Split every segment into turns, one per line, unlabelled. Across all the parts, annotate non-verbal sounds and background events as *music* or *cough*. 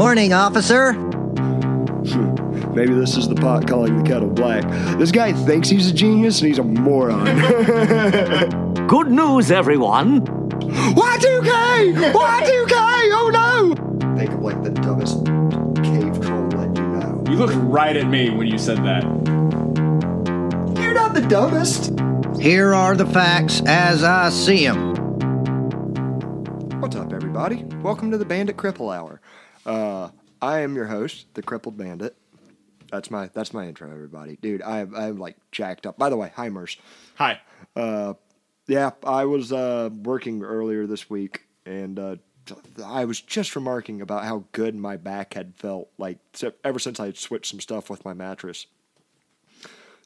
Morning, officer. *laughs*
Maybe this is the pot calling the kettle black. This guy thinks he's a genius and he's a moron. *laughs*
Good news, everyone.
Y2K! Y2K! Oh no! Think of like the dumbest cave troll let you know.
You looked right at me when you said that.
You're not the dumbest.
Here are the facts as I see them.
What's up, everybody? Welcome to the Bandit Cripple Hour. Uh, I am your host, the Crippled Bandit. That's my that's my intro, everybody. Dude, I am I'm like jacked up. By the way, hi Merce.
Hi.
Uh, yeah, I was uh, working earlier this week, and uh, I was just remarking about how good my back had felt. Like ever since I switched some stuff with my mattress,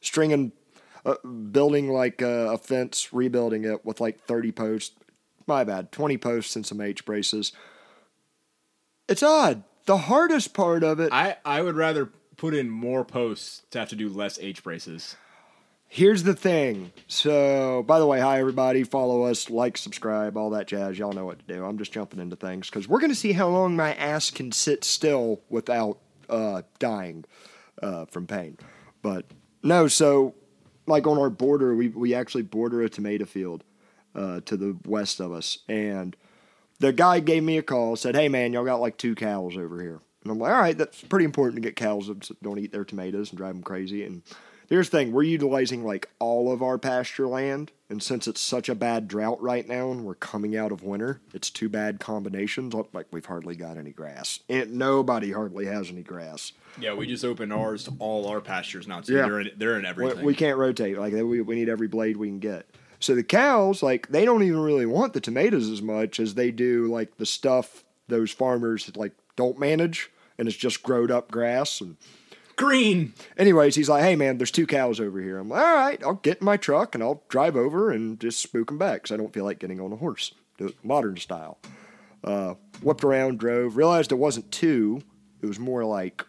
stringing, uh, building like uh, a fence, rebuilding it with like thirty posts. My bad, twenty posts and some H braces. It's odd. The hardest part of it.
I, I would rather put in more posts to have to do less H braces.
Here's the thing. So, by the way, hi everybody. Follow us, like, subscribe, all that jazz. Y'all know what to do. I'm just jumping into things because we're going to see how long my ass can sit still without uh, dying uh, from pain. But no, so like on our border, we we actually border a tomato field uh, to the west of us, and the guy gave me a call, said, "Hey man, y'all got like two cows over here." And I'm like, "All right, that's pretty important to get cows that don't eat their tomatoes and drive them crazy." And here's the thing: we're utilizing like all of our pasture land, and since it's such a bad drought right now, and we're coming out of winter, it's two bad combinations. Oh, like we've hardly got any grass, and nobody hardly has any grass.
Yeah, we just opened ours to all our pastures now. So
Yeah.
they're in, they're in
We,
everything.
we can't rotate. Like we, we need every blade we can get. So the cows, like they don't even really want the tomatoes as much as they do like the stuff those farmers like don't manage, and it's just growed up grass. And
Green.
anyways, he's like, "Hey man, there's two cows over here." I'm like, "All right, I'll get in my truck and I'll drive over and just spook them back because I don't feel like getting on a horse, modern style." Uh, whipped around, drove, realized it wasn't two; it was more like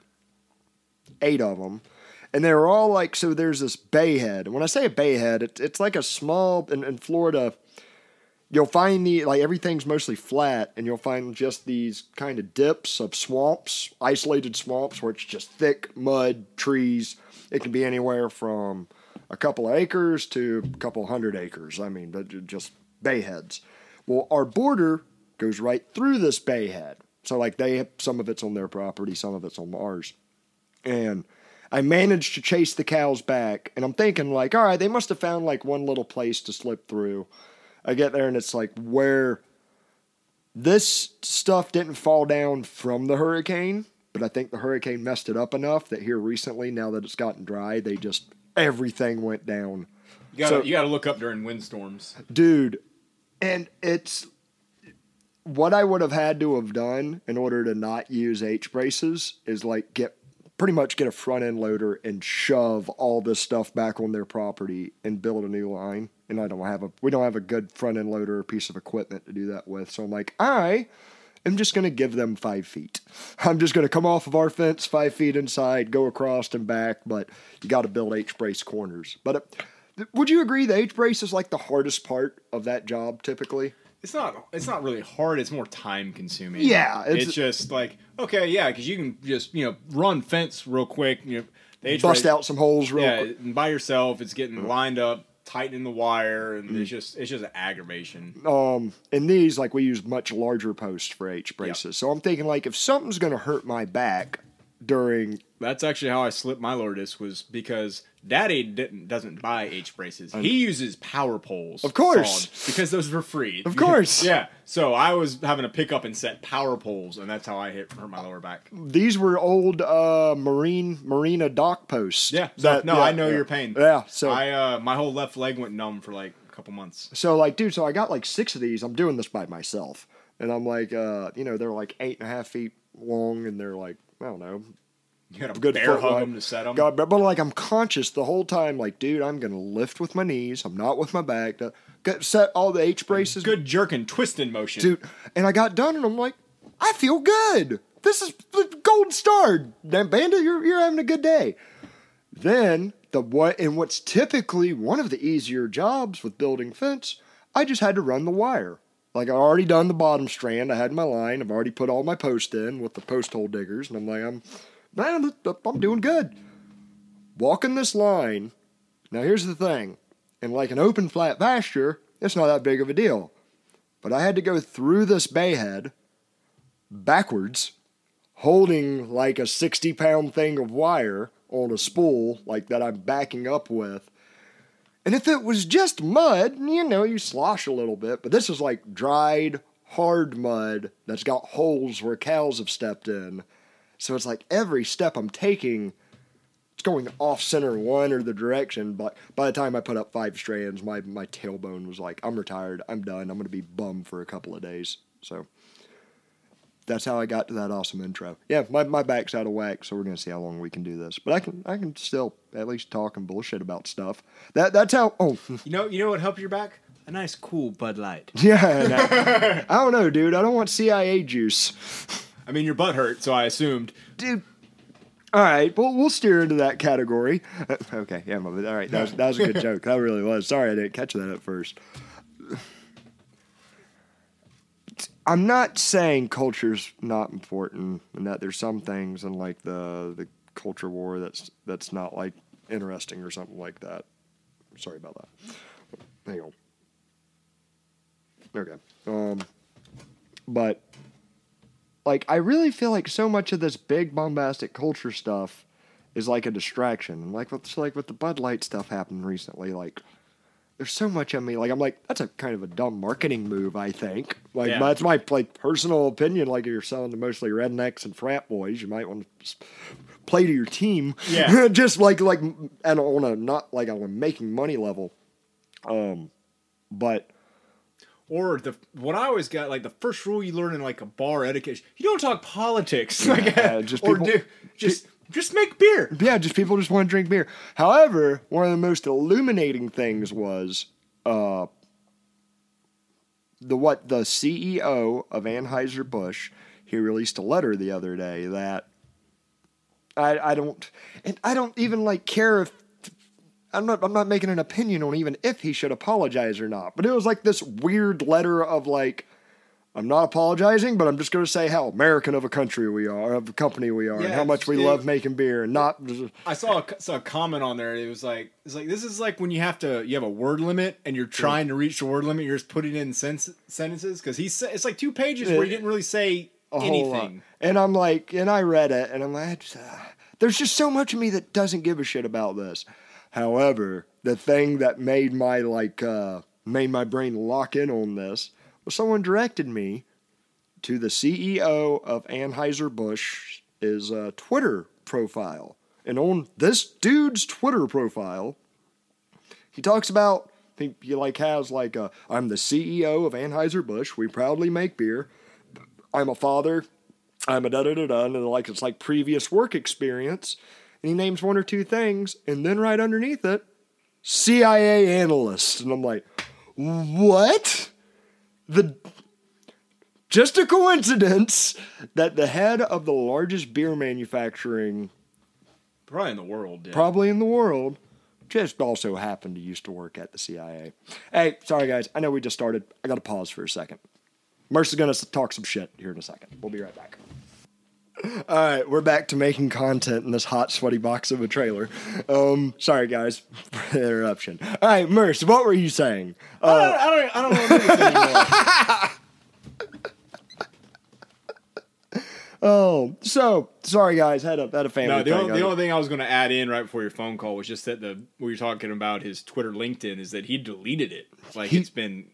eight of them. And they were all like, so there's this bay head. And when I say a bay head, it, it's like a small, in, in Florida, you'll find the, like everything's mostly flat, and you'll find just these kind of dips of swamps, isolated swamps where it's just thick mud, trees. It can be anywhere from a couple of acres to a couple hundred acres. I mean, they're just bay heads. Well, our border goes right through this bay head. So, like, they have, some of it's on their property, some of it's on ours and I managed to chase the cows back. And I'm thinking, like, all right, they must have found like one little place to slip through. I get there and it's like where this stuff didn't fall down from the hurricane, but I think the hurricane messed it up enough that here recently, now that it's gotten dry, they just everything went down.
You gotta
So-
you gotta look up during windstorms.
Dude, and it's what I would have had to have done in order to not use H braces is like get pretty much get a front end loader and shove all this stuff back on their property and build a new line. And I don't have a we don't have a good front end loader or piece of equipment to do that with. So I'm like, I am just gonna give them five feet. I'm just gonna come off of our fence five feet inside, go across and back, but you gotta build H brace corners. But uh, would you agree the H brace is like the hardest part of that job typically?
It's not it's not really hard. It's more time consuming.
Yeah,
it's,
it's-
just like okay, yeah, because you can just you know run fence real quick. You know, the H
Bust
brace-
out some holes real
yeah,
quick.
and by yourself. It's getting lined up, tightening the wire, and it's just it's just an aggravation.
um, in these, like we use much larger posts for H braces. So I'm thinking, like, if something's going to hurt my back during,
That's actually how I slipped my lower disc was because Daddy didn't doesn't buy H braces. He uses power poles.
Of course.
because those were free.
Of course. *laughs*
yeah. So I was having to pick up and set power poles, and that's how I hit hurt my lower back.
these were old uh, marine marina dock posts.
Yeah. So, no,
yeah,
I know
yeah.
your pain.
Yeah. So
I uh, my whole left leg went numb for like a couple months.
so like, dude, so I got like six of these. I'm doing this by myself, and I'm like, uh, you know, they're like eight and a half feet long, and they're like, I don't know,
You got to
good
bear hug them to set them.
God, but, like I'm conscious the whole time, like, dude, I'm gonna lift with my knees. I'm not with my back. To get set all the H braces,
Good jerking, twisting motion.
dude. And I got done, and I'm like, I feel good. This is the gold star. Bandit, you're you're having a good day. Then the what and what's typically one of the easier jobs with building fence, I just had to run the wire. Like I already done the bottom strand. I had my line. I've already put all my post in with the post hole diggers, and I'm like, I'm man, I'm doing good. Walking this line. Now here's the thing. In like an open flat pasture, it's not that big of a deal. But I had to go through this bayhead backwards, holding like a 60 pound thing of wire on a spool, like that I'm backing up with. And if it was just mud, you know, you slosh a little bit, but this is like dried, hard mud that's got holes where cows have stepped in. So it's like every step I'm taking, it's going off center one or the direction. But by the time I put up five strands, my, my tailbone was like, I'm retired. I'm done. I'm going to be bummed for a couple of days. So that's how I got to that awesome intro. Yeah, my, my back's out of whack, so we're gonna see how long we can do this. But I can I can still at least talk and bullshit about stuff. That that's how. Oh, *laughs*
You know, you know what helped your back? A nice cool Bud Light.
yeah. no. *laughs* I don't know, dude. I don't want CIA juice, *laughs*
I mean, your butt hurt, so I assumed.
dude. All right, well we'll steer into that category. *laughs* okay, yeah, my, all right. That was that was a good *laughs* joke. That really was. Sorry, I didn't catch that at first. I'm not saying culture's not important and that there's some things in like the the culture war that's that's not like interesting or something like that. Sorry about that. Hang on. Okay. Um but like I really feel like so much of this big bombastic culture stuff is like a distraction. And like what's like with the Bud Light stuff happened recently, like there's so much of me like I'm like that's a kind of a dumb marketing move I think like
Yeah.
that's my like personal opinion like if you're selling to mostly rednecks and frat boys you might want to play to your team
Yeah. *laughs*
just like like and on a not like on a making money level um but
Or the what I always got like the first rule you learn in like a bar etiquette: you don't talk politics. *laughs* Like,
Yeah, just
or
people-
do, just just make beer.
yeah just people just want to drink beer however one of the most illuminating things was uh the what the CEO of Anheuser Busch he released a letter the other day that I I don't and I don't even like care if I'm not I'm not making an opinion on even if he should apologize or not. But it was like this weird letter of like I'm not apologizing, but I'm just going to say how American of a country we are, of a company we are, and how much we
it-
love making beer, and not
I saw a, saw a comment on there. It was like it's like this is like when you have to you have a word limit and you're trying to reach the word limit. You're just putting in sens- sentences because he said it's like two pages where he didn't really say
a whole lot.
anything.
And I'm like, and I read it, and I'm like, uh, there's just so much of me that doesn't give a shit about this. However, the thing that made my like uh, made my brain lock in on this was someone directed me to the CEO of Anheuser Busch is a Twitter profile, and on this dude's Twitter profile, he talks about he, he like has like a, I'm the CEO of Anheuser Busch. We proudly make beer. I'm a father. I'm a da da da da, and like it's like previous work experience, and he names one or two things, and then right underneath it, CIA analyst, and I'm like, what? The just a coincidence that the head of the largest beer manufacturing
Probably in the world. Yeah.
probably in the world just also happened to used to work at the CIA. Hey, sorry guys, I know we just started. I got to pause for a second. Mercer's gonna talk some shit here in a second. We'll be right back. All right, we're back to making content in this hot, sweaty box of a trailer. Um, sorry guys for the interruption. All right, Merce, what were you saying?
I don't, I don't, I don't know this anymore. *laughs*
Oh, so sorry guys, had a had a family.
No, the
thing.
only, the only thing I was going to add in right before your phone call was just that the we were talking about his Twitter LinkedIn is that he deleted it. Like
He-
it's been,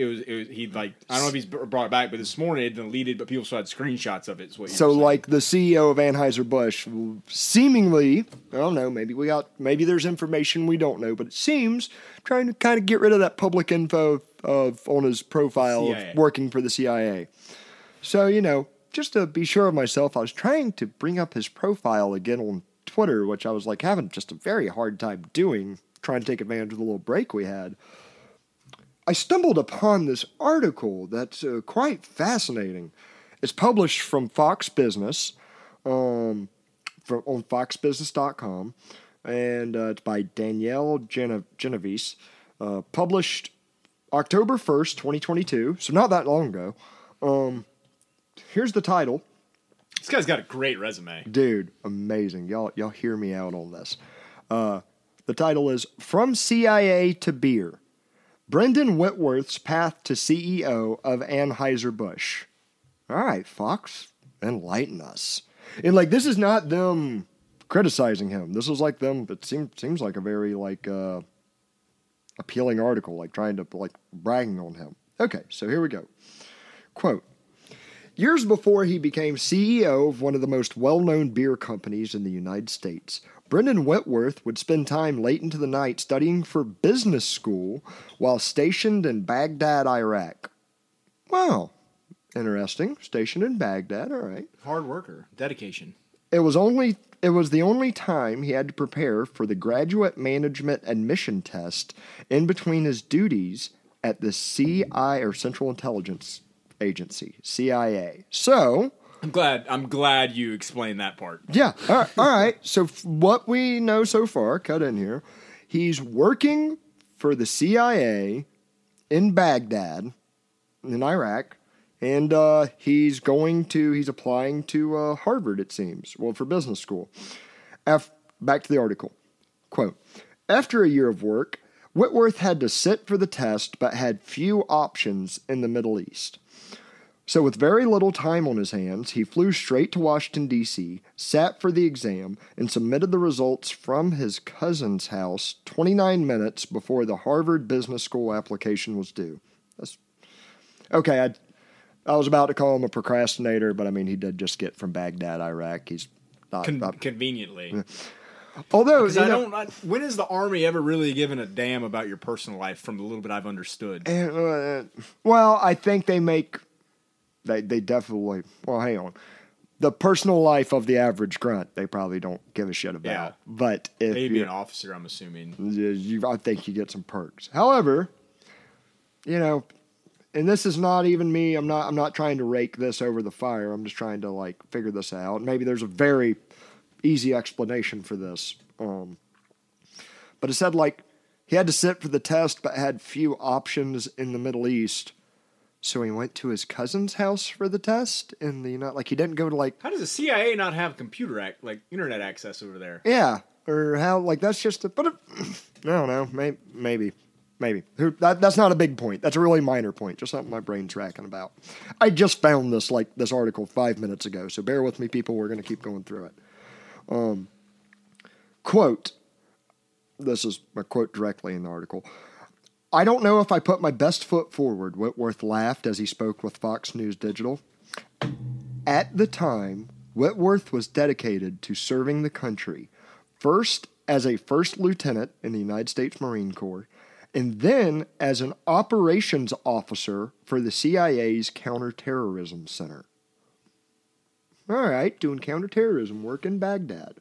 it was it was he like I don't know if he's brought it back, but this morning it deleted, but people still had screenshots of it.
So, like the CEO of Anheuser Busch, seemingly, I don't know, maybe we got, maybe there's information we don't know, but it seems trying to kind of get rid of that public info of on his profile
CIA.
of working for the CIA. So, you know, just to be sure of myself, I was trying to bring up his profile again on Twitter, which I was like having just a very hard time doing, trying to take advantage of the little break we had. I stumbled upon this article that's uh, quite fascinating. It's published from Fox Business, um, from on FoxBusiness.com, and uh, it's by Danielle Gene- Genovese. Uh, published October 1st, 2022, so not that long ago. Um, here's the title.
This guy's got a great resume.
Dude, amazing. Y'all y'all hear me out on this. Uh, the title is From CIA to Beer. Brendan Whitworth's path to CEO of Anheuser-Busch. All right, Fox, enlighten us. And like this is not them criticizing him. This is like them it seems seems like a very like uh appealing article, like trying to like bragging on him. Okay, so here we go. Quote Years before he became CEO of one of the most well known beer companies in the United States, Brendan Whitworth would spend time late into the night studying for business school while stationed in Baghdad, Iraq. Wow, interesting. Stationed in Baghdad, all right.
Hard worker, dedication.
It was only it was the only time he had to prepare for the graduate management admission test in between his duties at the CI or Central Intelligence Agency, CIA. So,
I'm glad. I'm glad you explained that part.
yeah, all right. All right. So, f- what we know so far, cut in here, he's working for the CIA in Baghdad, in Iraq, and uh, he's going to, he's applying to uh, Harvard, it seems, well, for business school. Af- back to the article. Quote After a year of work, Whitworth had to sit for the test but had few options in the Middle East. So, with very little time on his hands, he flew straight to Washington, D.C., sat for the exam, and submitted the results from his cousin's house 29 minutes before the Harvard Business School application was due. That's okay. I, I was about to call him a procrastinator, but I mean, he did just get from Baghdad, Iraq. He's not.
Con-
not-
conveniently.
although,
I
know-
don't. I, when has the army ever really given a damn about your personal life? From the little bit I've understood.
Uh, well, I think they make they they definitely well hang on. The personal life of the average grunt, they probably don't give a shit about.
Yeah.
But if
Maybe an officer. I'm assuming.
you, I think you get some perks. However, you know, and this is not even me. I'm not. I'm not trying to rake this over the fire. I'm just trying to like figure this out. Maybe there's a very easy explanation for this. Um, but it said like he had to sit for the test, but had few options in the Middle East. So he went to his cousin's house for the test, and the you know, like he didn't go to like
How does the CIA not have computer act like internet access over there?
Yeah, or how like that's just a but it, *clears throat* I don't know, maybe maybe maybe Who- that that's not a big point. That's a really minor point, just something my brain's racking about. I just found this like this article five minutes ago, so bear with me, people. We're gonna keep going through it. Um, quote. This is a quote directly in the article. I don't know if I put my best foot forward, Whitworth laughed as he spoke with Fox News Digital. At the time, Whitworth was dedicated to serving the country, first as a first lieutenant in the United States Marine Corps, and then as an operations officer for the CIA's Counterterrorism Center. All right, doing counterterrorism work in Baghdad.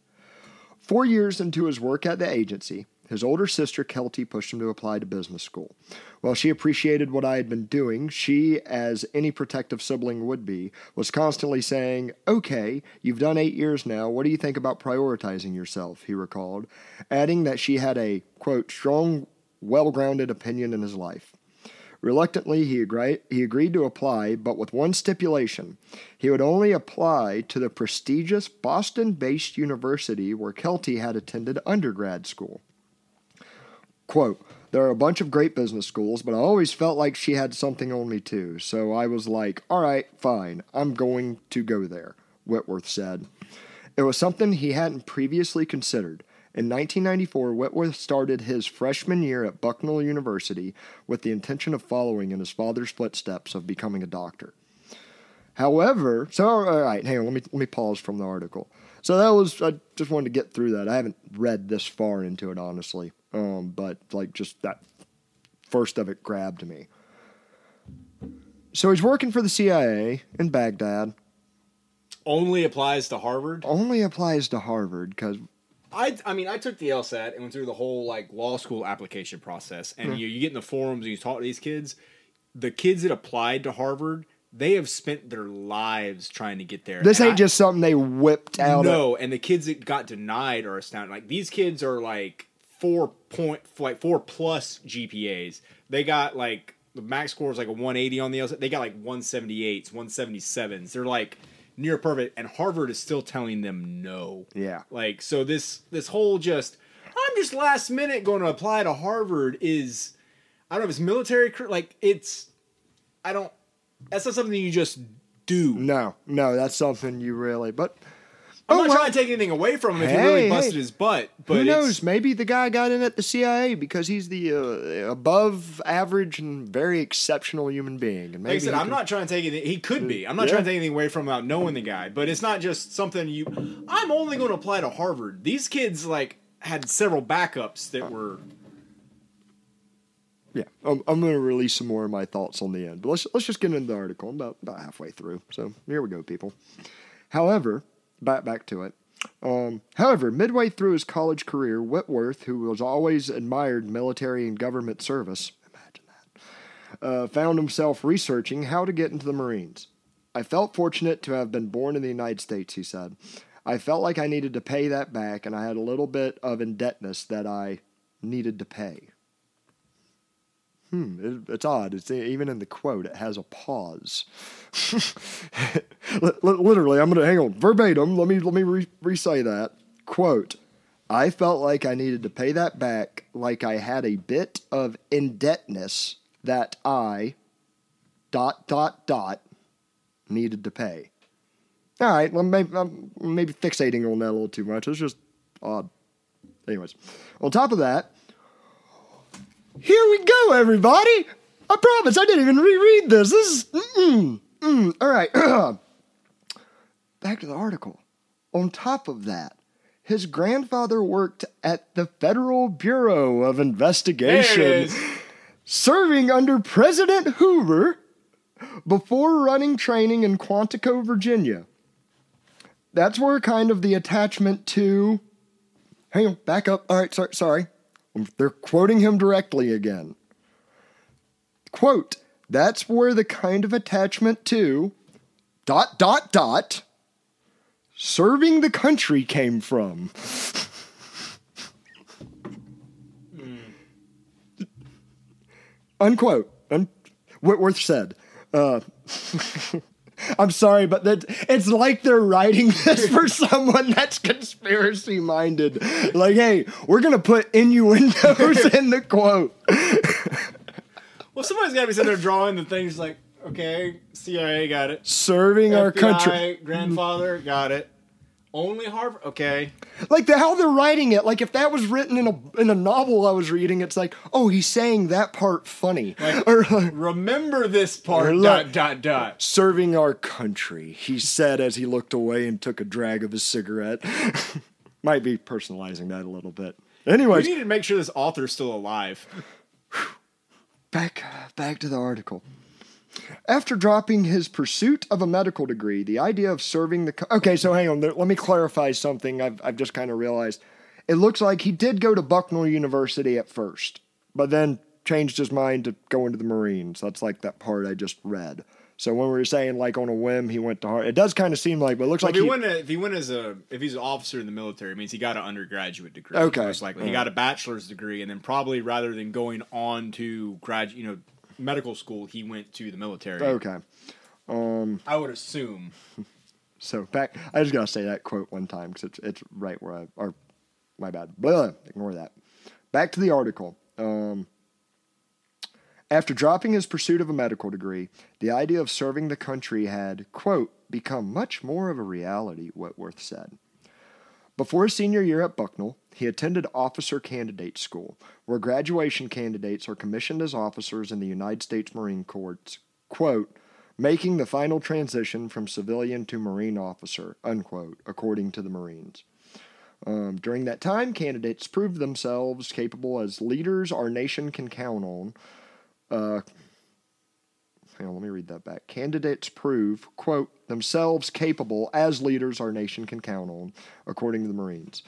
Four years into his work at the agency, his older sister Kelty pushed him to apply to business school. While she appreciated what I had been doing, she, as any protective sibling would be, was constantly saying, Okay, you've done eight years now. What do you think about prioritizing yourself? He recalled, adding that she had a, quote, strong, well grounded opinion in his life. Reluctantly, he agreed, he agreed to apply, but with one stipulation. He would only apply to the prestigious Boston based university where Kelty had attended undergrad school. Quote, there are a bunch of great business schools, but I always felt like she had something on me too, so I was like, all right, fine, I'm going to go there, Whitworth said. It was something he hadn't previously considered. In 1994, Whitworth started his freshman year at Bucknell University with the intention of following in his father's footsteps of becoming a doctor. However, so all right, hang on, let me let me pause from the article. So that was I just wanted to get through that. I haven't read this far into it honestly, um, but like just that first of it grabbed me. So he's working for the CIA in Baghdad.
Only applies to Harvard.
Only applies to Harvard because
I, I mean, I took the LSAT and went through the whole like law school application process. And you, you get in the forums and you talk to these kids. The kids that applied to Harvard, they have spent their lives trying to get there.
this
And
ain't
I-
just something they whipped out.
no. And the kids that got denied are astounding. Like these kids are like four point, like four plus GPAs. They got like the max score is like a 180 on the LSAT. They got like 178s, 177s. They're like near perfect, and Harvard is still telling them no.
Yeah.
Like so, this this whole just I'm just last minute going to apply to Harvard is I don't know if it's military like it's I don't that's not something you just do.
No, no, that's something you really. But
I'm
Oh,
not
well.
trying to take anything away from him if he
Hey,
really
hey.
busted his butt, but
who knows? Maybe the guy got in at the CIA because he's the uh, above average and very exceptional human being. And maybe
Like I said, I'm
can-
not trying to take anything. He could be. I'm not
Yeah.
trying to take anything away from him without knowing the guy. But it's not just something you. I'm only going to apply to Harvard. These kids like had several backups that were.
Yeah, I'm, I'm going to release some more of my thoughts on the end. But let's let's just get into the article. I'm about about halfway through, so here we go, people. However, back back to it. Um, however, midway through his college career, Whitworth, who was always admired military and government service, imagine that, uh, found himself researching how to get into the Marines. I felt fortunate to have been born in the United States, he said. I felt like I needed to pay that back, and I had a little bit of indebtedness that I needed to pay. Hmm, it, it's odd. It's even in the quote. It has a pause. *laughs* Li- li- Literally, I'm gonna hang on verbatim. Let me let me re- re-say that quote. I felt like I needed to pay that back, like I had a bit of indebtedness that I dot dot dot needed to pay. All right, well, maybe, I'm maybe fixating on that a little too much. It's just odd. Anyways, on top of that, here we go, everybody. I promise I didn't even reread this. This is mm, mm. all right. *clears throat* Back to the article. On top of that, his grandfather worked at the Federal Bureau of Investigation, serving under President Hoover before running training in Quantico, Virginia. That's where kind of the attachment to. Hang on, back up. All right, sorry, sorry. They're quoting him directly again. Quote, that's where the kind of attachment to dot dot dot serving the country came from. *laughs* Unquote. Un- Whitworth said. Uh, *laughs* I'm sorry, but that it's like they're writing *laughs* this for someone that's conspiracy minded. Like, hey, we're gonna put innuendos *laughs* in the quote.
Well, somebody's got to be sitting there drawing the things like, okay, CIA got it.
Serving our
FBI,
country.
grandfather got it. Only Harvard. Okay.
Like the how they're writing it. Like if that was written in a in a novel I was reading, it's like, oh, he's saying that part funny. *laughs* or like,
Remember this part.
Or
Dot dot dot.
serving our country, he said as he looked away and took a drag of his cigarette. *laughs* Might be personalizing that a little bit.
Anyway,
we
need to make sure this author's still alive.
back uh, back to the article. After dropping his pursuit of a medical degree, the idea of serving the co- okay. So hang on, let me clarify something. I've I've just kind of realized. It looks like he did go to Bucknell University at first, but then changed his mind to go into the Marines. That's like that part I just read. So when we were saying like on a whim he went to Harvard, it does kind of seem like, but it looks
Well,
like
if he,
he,
went, if he went as a if he's an officer in the military, it means he got an undergraduate degree.
Okay.
most likely he got a bachelor's degree, and then probably rather than going on to grad, you know, medical school, he went to the military.
okay.
I would assume.
So back, I just gotta say that quote one time because it's it's right where I or my bad. Blah, ignore that. Back to the article. Um, after dropping his pursuit of a medical degree, the idea of serving the country had quote become much more of a reality. Whitworth said. Before his senior year at Bucknell, he attended Officer Candidate School, where graduation candidates are commissioned as officers in the United States Marine Corps, quote, making the final transition from civilian to Marine officer, unquote, according to the Marines. Um, during that time, candidates proved themselves capable as leaders our nation can count on. Uh, hang on, let me read that back. Candidates prove, quote, themselves capable as leaders our nation can count on, according to the Marines,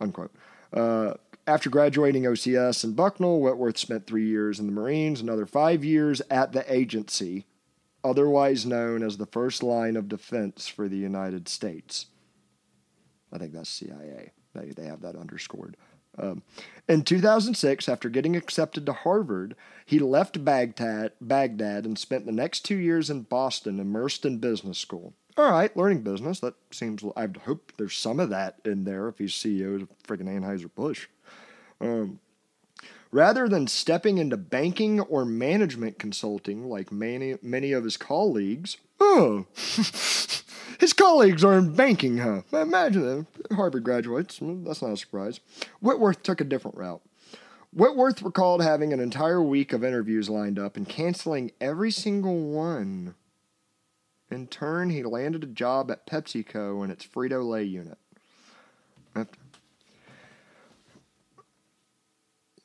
unquote. Uh, after graduating OCS in Bucknell, Whitworth spent three years in the Marines, another five years at the agency, otherwise known as the first line of defense for the United States. I think that's CIA. They, they have that underscored. Um, in 2006, after getting accepted to Harvard, he left Baghdad, Baghdad and spent the next two years in Boston, immersed in business school. All right, learning business. That seems. I hope there's some of that in there if he's CEO of freaking Anheuser Busch. Um, rather than stepping into banking or management consulting like many many of his colleagues, oh, *laughs* his colleagues are in banking, huh? Imagine that. Harvard graduates. That's not a surprise. Whitworth took a different route. Whitworth recalled having an entire week of interviews lined up and canceling every single one. In turn, he landed a job at PepsiCo in its Frito Lay unit.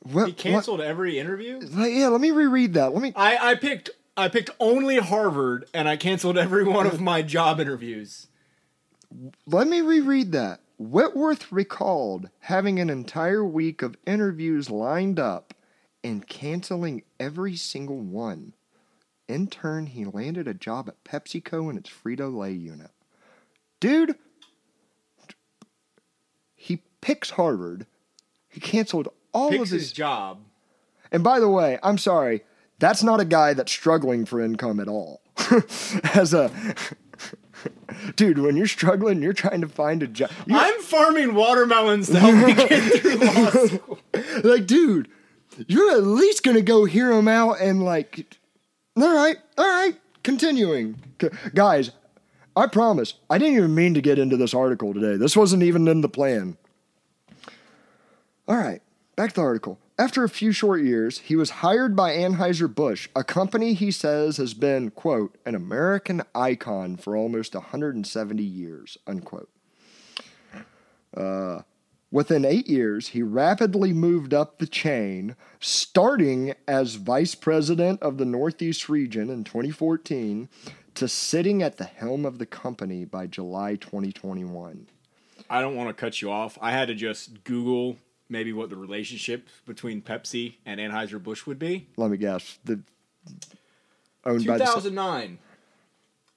What,
He canceled every interview.
yeah, let me reread that. Let me.
I, I picked I picked only Harvard, and I canceled every one of my job interviews.
Let me reread that. Whitworth recalled having an entire week of interviews lined up and canceling every single one. In turn, he landed a job at PepsiCo in its Frito Lay unit. Dude, he picks Harvard. He canceled all
Picks
of his.
his job.
And by the way, I'm sorry, that's not a guy that's struggling for income at all. *laughs* As a. *laughs* Dude, when you're struggling, you're trying to find a job.
I'm farming watermelons to help me *laughs* get through law school.
like, dude, you're at least gonna go hear him out and like, all right, all right, continuing, C- guys. I promise, I didn't even mean to get into this article today. This wasn't even in the plan. All right, back to the article. After a few short years, he was hired by Anheuser-Busch, a company he says has been, quote, an American icon for almost 170 years, unquote. Uh, within eight years, he rapidly moved up the chain, starting as vice president of the Northeast region in 2014 to sitting at the helm of the company by July 2021.
I don't want to cut you off. I had to just Google maybe what the relationship between Pepsi and Anheuser Busch would be.
Let me guess. The owned by the
2009.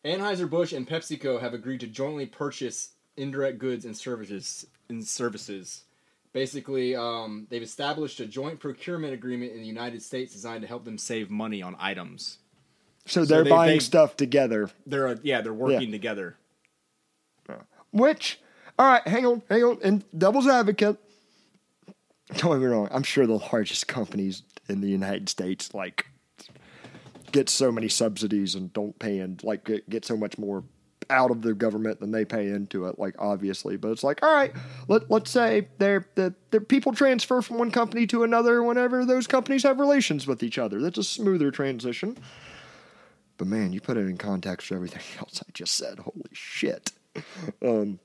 Anheuser Busch and PepsiCo have agreed to jointly purchase indirect goods and services. And services. Basically, um, they've established a joint procurement agreement in the United States designed to help them save money on items.
so they're
they-
buying
they-
stuff together.
They're a, yeah, they're working together.
Which, all right, hang on, hang on. And devil's advocate. *laughs* Don't get me wrong. I'm sure the largest companies in the United States like get so many subsidies and don't pay and like get, get so much more out of the government than they pay into it. Like obviously, but it's like all right. Let let's say they're the people transfer from one company to another whenever those companies have relations with each other. That's a smoother transition. But man, you put it in context for everything *laughs* else I just said. Holy shit. Um,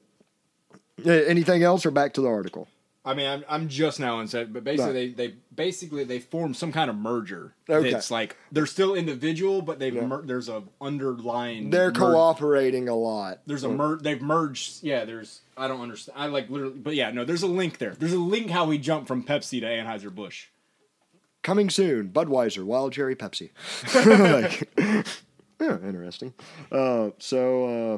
anything else or back to the article?
I mean, I'm, I'm just now on set, but basically they, they basically they formed some kind of merger.
Okay.
It's like they're still individual, but they've mer- there's a underlying
They're
mer-
cooperating a lot.
There's a mer they've merged. Yeah, there's I don't understand. I like literally, but yeah, no, there's a link there. There's a link how we jump from Pepsi to Anheuser Busch.
Coming soon, Budweiser, Wild Cherry Pepsi. *laughs* *laughs* Like, *laughs* yeah, interesting. Uh, so, uh,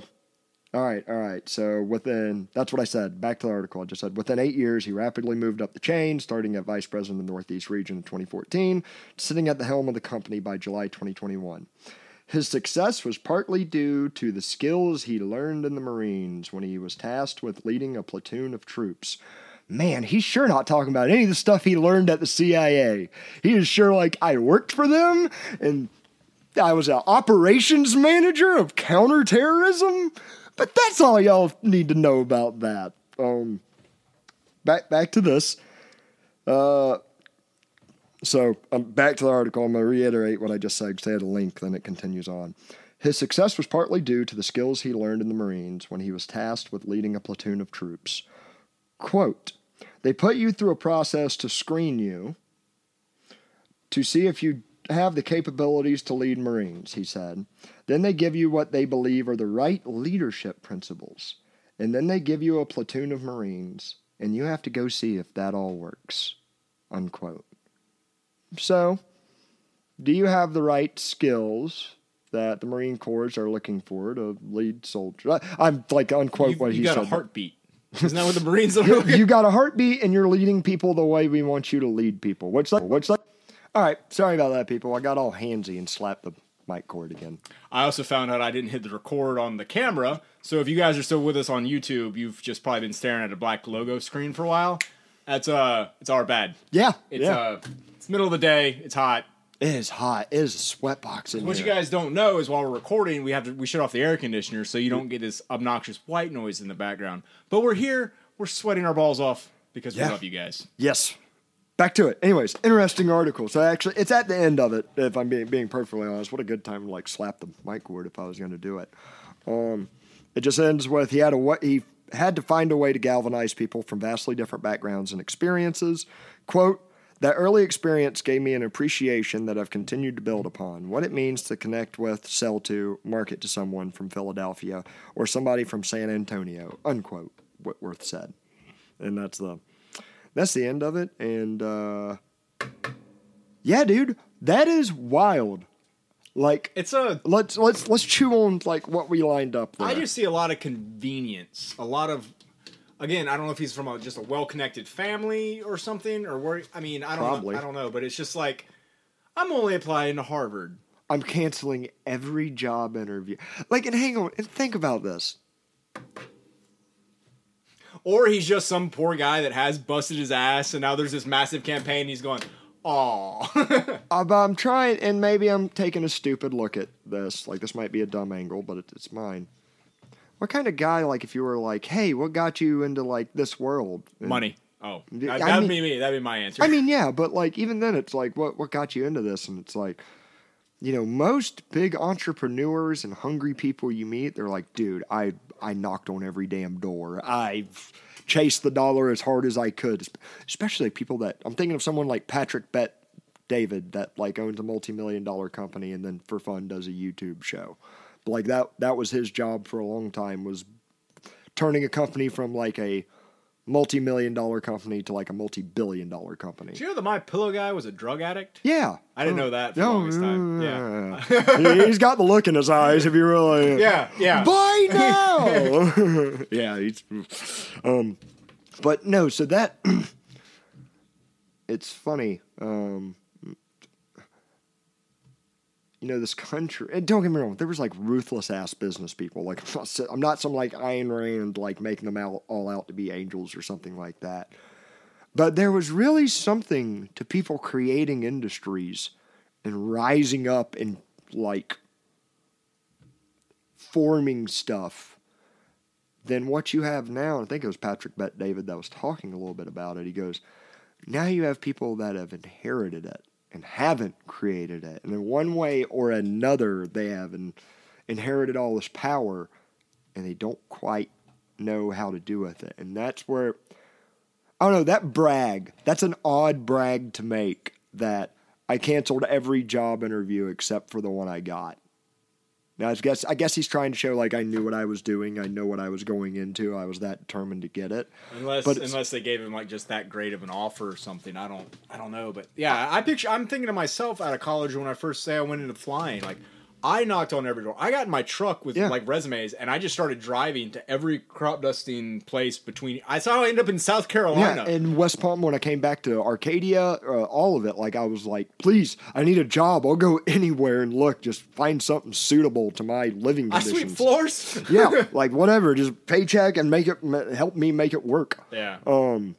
all right, all right. So within, that's what I said. Back to the article. I just said within eight years, he rapidly moved up the chain, starting at vice president of the Northeast region in 2014, sitting at the helm of the company by July 2021. His success was partly due to the skills he learned in the Marines when he was tasked with leading a platoon of troops. Man, he's sure not talking about any of the stuff he learned at the CIA. He is sure like, I worked for them and I was an operations manager of counterterrorism. But that's all y'all need to know about that. Um, back back to this. Uh, so um, back to the article. I'm going to reiterate what I just said because I had a link. Then it continues on. His success was partly due to the skills he learned in the Marines when he was tasked with leading a platoon of troops. Quote: They put you through a process to screen you to see if you have the capabilities to lead Marines, he said. Then they give you what they believe are the right leadership principles. And then they give you a platoon of Marines, and you have to go see if that all works. Unquote. So, do you have the right skills that the Marine Corps are looking for to lead soldiers? I- I'm like unquote
You've,
what
you
he
got a heartbeat. Isn't that what the Marines *laughs* are?
you, you got a heartbeat and you're leading people the way we want you to lead people. What's that? What's that? All right, sorry about that, people. I got all handsy and slapped the mic cord again.
I also found out I didn't hit the record on the camera. So if you guys are still with us on YouTube, you've just probably been staring at a black logo screen for a while. That's uh, it's our bad.
Yeah,
It's
yeah.
uh, it's middle of the day. It's hot.
it is hot. It is a sweat box in
What
here.
you guys don't know is while we're recording, we have to we shut off the air conditioner so you don't get this obnoxious white noise in the background. But we're here. We're sweating our balls off because
Yeah.
we love you guys.
Yes. Back to it. Anyways, interesting article. So actually, it's at the end of it. If I'm being being perfectly honest, what a good time to like slap the mic cord if I was going to do it. Um, it just ends with he had a he had to find a way to galvanize people from vastly different backgrounds and experiences. Quote. That early experience gave me an appreciation that I've continued to build upon. What it means to connect with, sell to, market to someone from Philadelphia or somebody from San Antonio. Unquote. Whitworth said, and that's the that's the end of it. And uh, yeah, dude, that is wild. Like,
It's a
let's let's let's chew on like what we lined up. There.
I just see a lot of convenience. A lot of, again, I don't know if he's from a, just a well-connected family or something, or where. I mean, I don't.
Probably.
Know, I don't know, but it's just like I'm only applying to Harvard.
I'm canceling every job interview. Like, and hang on, and think about this.
Or he's just some poor guy that has busted his ass, and now there's this massive campaign. And he's going, "Aw, *laughs*
Uh, I'm trying, and maybe I'm taking a stupid look at this. Like, this might be a dumb angle, but it, it's mine. What kind of guy, like, if you were like, hey, what got you into like this world? And-
money." Oh, that,
I
that'd
mean-
be me. That'd be my answer.
I mean, yeah, but like even then, it's like what what got you into this, and it's like, you know, most big entrepreneurs and hungry people you meet, they're like, dude, I I knocked on every damn door. I've chased the dollar as hard as I could, especially people that I'm thinking of someone like Patrick Bet David that like owns a multi million dollar company and then for fun does a YouTube show. But like that that was his job for a long time was turning a company from like a multi-million dollar company to like a multi-billion dollar company.
Did you know that my pillow guy was a drug addict?
Yeah.
I didn't know that for the longest time. Yeah.
yeah. He's got the look in his eyes if you really *laughs*
Yeah, yeah.
By *laughs* now. *laughs* yeah, he's um but no, so that *clears throat* it's funny. Um you know this country and don't get me wrong there was like ruthless ass business people like *laughs* i'm not, some like Ayn Rand like making them out, all out to be angels or something like that but there was really something to people creating industries and rising up and like forming stuff than what you have now. I think it was Patrick Bet David that was talking a little bit about it. He goes, Now you have people that have inherited it and haven't created it. And in one way or another, they have in, inherited all this power and they don't quite know how to do with it. And that's where I don't know, that brag, that's an odd brag to make that I canceled every job interview except for the one I got. Now I guess I guess he's trying to show like I knew what I was doing, I know what I was going into, I was that determined to get it.
Unless
But
unless they gave him like just that great of an offer or something. I don't I don't know. But yeah, I picture I'm thinking of myself out of college when I first say I went into flying. Like I knocked on every door. I got in my truck with
Yeah.
like resumes and I just started driving to every crop dusting place between I saw I ended up in South Carolina.
Yeah, in West Palm when I came back to Arcadia, uh, all of it, like I was like, please, I need a job. I'll go *laughs* anywhere and look, just find something suitable to my living Conditions.
I sweep floors. *laughs*
yeah, *laughs* like whatever, just paycheck and make it help me make it work.
yeah. Um.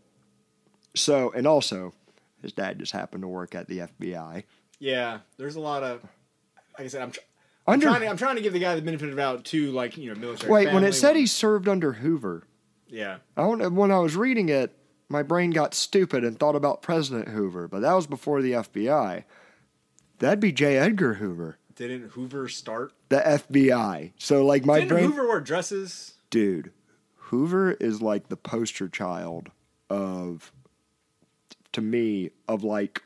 So, and also, his dad just happened to work at the FBI.
Yeah. There's a lot of like I said, I'm, tr- I'm trying to I'm trying to give the guy the benefit of the doubt too, like, you know, military.
wait, when it said he served under Hoover,
Yeah.
I don't when I was reading it, my brain got stupid and thought about President Hoover, but that was before the FBI. That'd be J. Edgar Hoover,
Didn't Hoover start?
the FBI. So, like, my
Didn't
brain,
Hoover wear dresses?
dude, Hoover is like the poster child of, to me, of like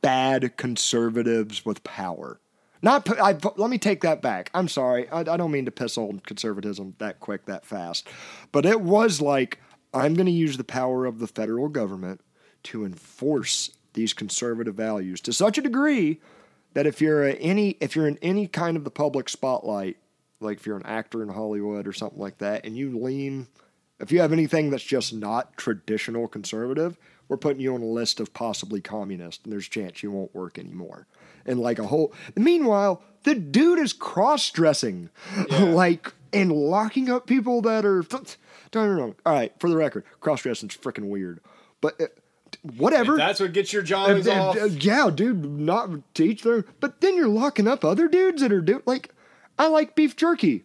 bad conservatives with power. Not, I, let me take that back. I'm sorry. I, I don't mean to piss on conservatism that quick, that fast. But it was like, I'm going to use the power of the federal government to enforce these conservative values to such a degree that if you're any if you're in any kind of the public spotlight, like if you're an actor in Hollywood or something like that, and you lean If you have anything that's just not traditional conservative, we're putting you on a list of possibly communist, and there's a chance you won't work anymore. And like a whole. Meanwhile, the dude is cross dressing, *laughs* like and locking up people that are. Don't get me wrong. All right, for the record, cross dressing's freaking weird, but. Uh, Whatever.
If that's what gets your jollies
Uh,
off.
uh, yeah, dude, not teach their. But then you're locking up other dudes that are do like, I like beef jerky.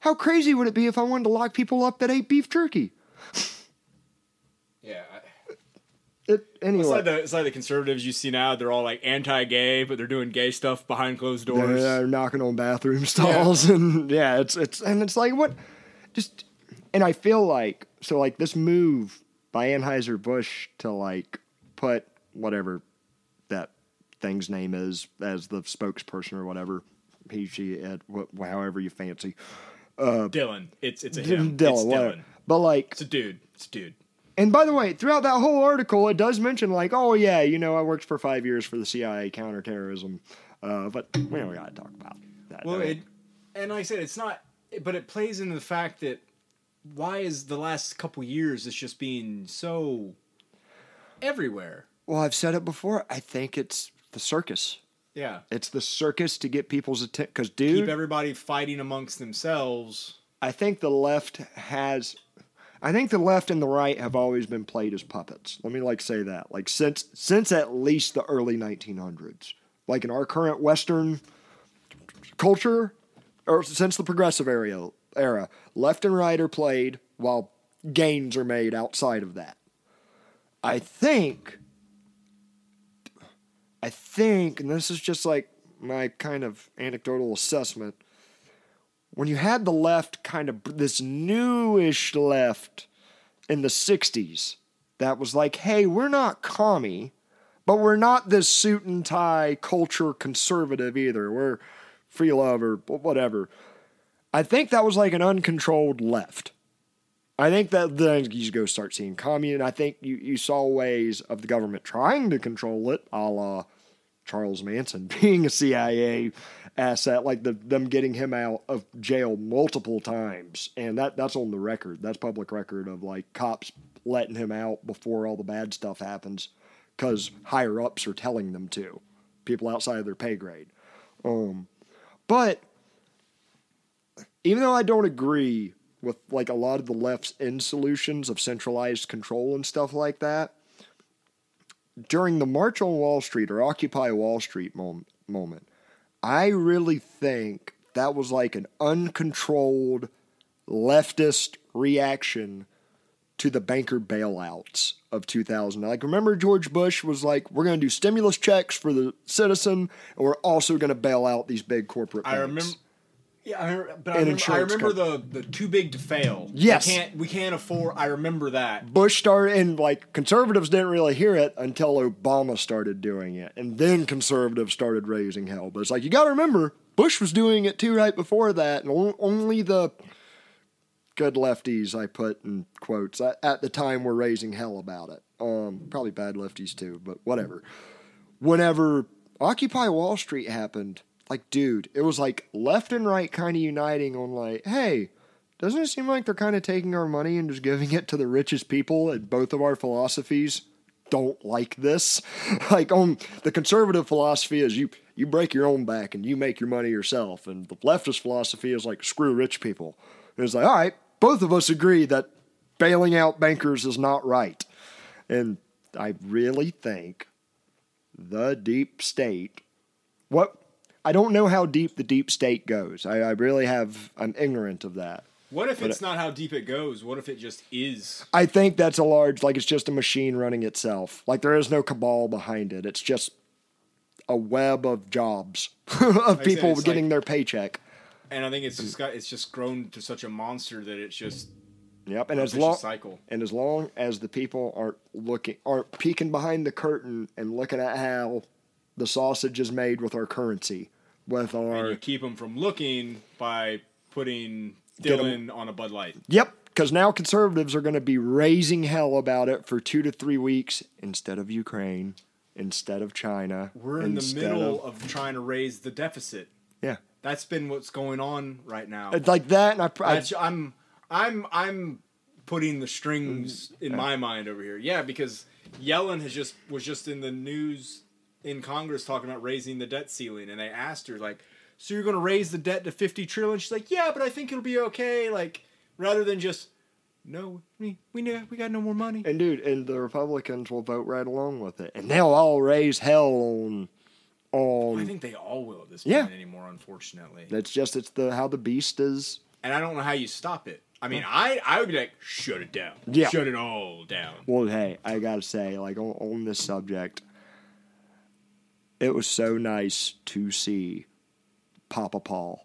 How crazy would it be if I wanted to lock people up that ate beef jerky? *laughs*
yeah.
It
It's
anyway.
like, the, it's like the conservatives you see now. They're all like anti-gay, but they're doing gay stuff behind closed
they're,
doors.
they're knocking on bathroom *laughs* stalls *laughs* and yeah, it's it's and it's like what, just and I feel like so like this move by Anheuser Busch to like put whatever that thing's name is as the spokesperson or whatever he she it, however you fancy Uh,
Dylan, it's it's a him.
Dylan,
it's. Dylan.
But like,
It's a dude. It's a dude.
And by the way, throughout that whole article, it does mention like, oh yeah, you know, I worked for five years for the CIA counterterrorism, uh, but we don't got to talk about that.
Well, it, and like I said, it's not, but it plays into the fact that why is the last couple years it's just being so everywhere?
well, I've said it before. I think it's the circus.
Yeah,
It's the circus to get people's attention. Because, dude, keep
everybody fighting amongst themselves.
I think the left has. I think the left and the right have always been played as puppets. Let me like say that. Like since since at least the early 1900s. Like in our current Western culture, or since the progressive era, era, left and right are played while gains are made outside of that. I think. I think, and this is just like my kind of anecdotal assessment when you had the left kind of this newish left in the 60s that was like, hey, we're not commie, but we're not this suit and tie culture conservative either. We're free love or whatever. I think that was like an uncontrolled left. I think that then you go start seeing commune. And I think you, you saw ways of the government trying to control it, a la Charles Manson *laughs* being a CIA asset, like the, them getting him out of jail multiple times, and that that's on the record. That's public record of like cops letting him out before all the bad stuff happens, because higher ups are telling them to, people outside of their pay grade. Um, but even though I don't agree with like a lot of the left's end solutions of centralized control and stuff like that, during the March on Wall Street or Occupy Wall Street mom- moment, I really think that was like an uncontrolled leftist reaction to the banker bailouts of 2000. Like, remember George Bush was like, we're going to do stimulus checks for the citizen, and we're also going to bail out these big corporate banks.
I remember. Yeah, I remember, but I remember, I remember the the too big to fail.
Yes.
we can't we can't afford. I remember that.
Bush started, and like conservatives didn't really hear it until Obama started doing it, and then conservatives started raising hell. But it's like you got to remember, Bush was doing it too right before that, and only the good lefties I put in quotes at, at the time were raising hell about it. Um, probably bad lefties too, but whatever. Whenever Occupy Wall Street happened, like, dude, it was like left and right kind of uniting on like, hey, doesn't it seem like they're kind of taking our money and just giving it to the richest people and both of our philosophies don't like this? *laughs* Like on the conservative philosophy is you you break your own back and you make your money yourself and the leftist philosophy is like screw rich people. And it's like all right both of us agree that bailing out bankers is not right. And i really think the deep state what i don't know how deep the deep state goes i, I really have i'm ignorant of that
What if it's not how deep it goes? What if it just is?
I think that's a large, like it's just a machine running itself. Like there is no cabal behind it. It's just a web of jobs *laughs* of
said,
people
it's
getting
like-
their paycheck.
And I think it's just got it's just grown to such a monster that it's just
Yep. And as long
cycle.
and as long as the people aren't looking, aren't peeking behind the curtain and looking at how the sausage is made with our currency, with
and
our
you keep them from looking by putting Dylan on a Bud Light.
Yep, because now conservatives are going to be raising hell about it for two to three weeks instead of Ukraine, instead of China.
We're in the middle
of
of, trying to raise the deficit.
yeah.
That's been what's going on right now.
It's like that, and I, I
I'm I'm I'm putting the strings in my mind over here. Yeah, because Yellen has just was just in the news in Congress talking about raising the debt ceiling, and they asked her like, "So you're going to raise the debt to fifty trillion? She's like, "Yeah, but I think it'll be okay." Like, rather than just, "No, we we know we got no more money."
And dude, and the Republicans will vote right along with it, and they'll all raise hell on on.
I think they all will at this
Yeah.
point anymore, unfortunately.
That's just it's the how the beast is.
And I don't know how you stop it. I mean, I I would be like, shut it down.
Yeah.
Shut it all down.
Well, hey, I gotta say, like on, on this subject, it was so nice to see Papa Paul,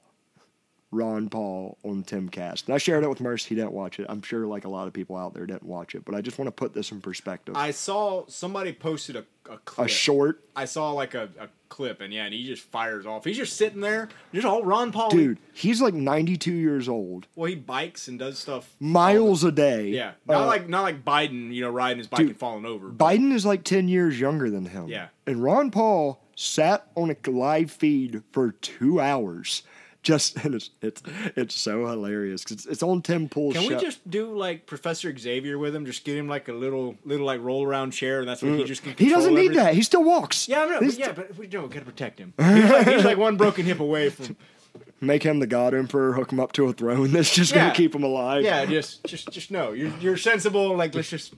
Ron Paul on Timcast. And I shared it with Mercy. He didn't watch it. I'm sure like a lot of people out there didn't watch it, but I just want to put this in perspective.
I saw somebody posted a, a clip.
a short
I saw like a, a clip, and yeah, and he just fires off. He's just sitting there, just all Ron Paul.
dude. He's like 92 years old,
Well, he bikes and does stuff.
miles a day.
Yeah, not
Uh,
like not like Biden, you know, riding his bike
dude,
and falling over.
Biden is like 10 years younger than him.
Yeah.
And Ron Paul sat on a live feed for two hours. Just *laughs* and it's it's it's so hilarious it's, it's on Tim Pool's
Can
show.
we just do like Professor Xavier with him? Just get him like a little little like roll around chair, and that's what he just can.
Mm. he doesn't need
everything.
that. He still walks.
Yeah, I know.
He's-
But yeah, but we don't gotta protect him. *laughs* He's like, he's like one broken hip away from. *laughs*
Make him the God Emperor. Hook him up to a throne. That's just
Yeah.
gonna keep him alive.
Yeah, just just just no. You're you're sensible. Like let's just.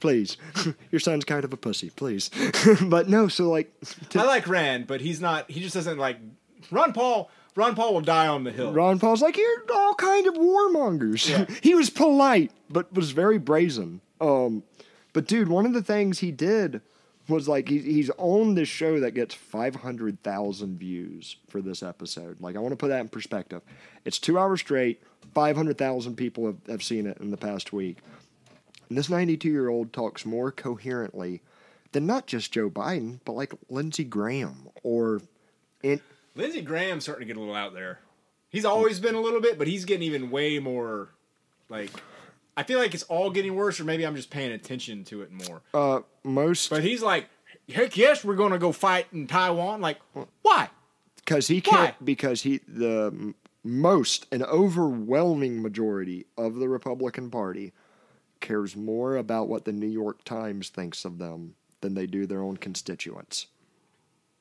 Please, your son's kind of a pussy. Please, but no. So like,
I like Rand, but he's not. He just doesn't like. Ron Paul. Ron Paul will die on the hill.
Ron Paul's like, you're all kind of warmongers.
Yeah. *laughs*
he was polite, but was very brazen. Um, but dude, one of the things he did was like he, he's on this show that gets 500,000 views for this episode. Like, I want to put that in perspective. It's two hours straight, 500,000 people have, have seen it in the past week. And this 92 year old talks more coherently than not just Joe Biden, but like Lindsey Graham or.
Lindsey Graham's starting to get a little out there. He's always been a little bit, but he's getting even way more. Like, I feel like it's all getting worse, or maybe I'm just paying attention to it more.
uh, most
But he's like, heck yes, we're going to go fight in Taiwan. Like, why?
because he can't because he the most an overwhelming majority of the Republican Party cares more about what the New York Times thinks of them than they do their own constituents.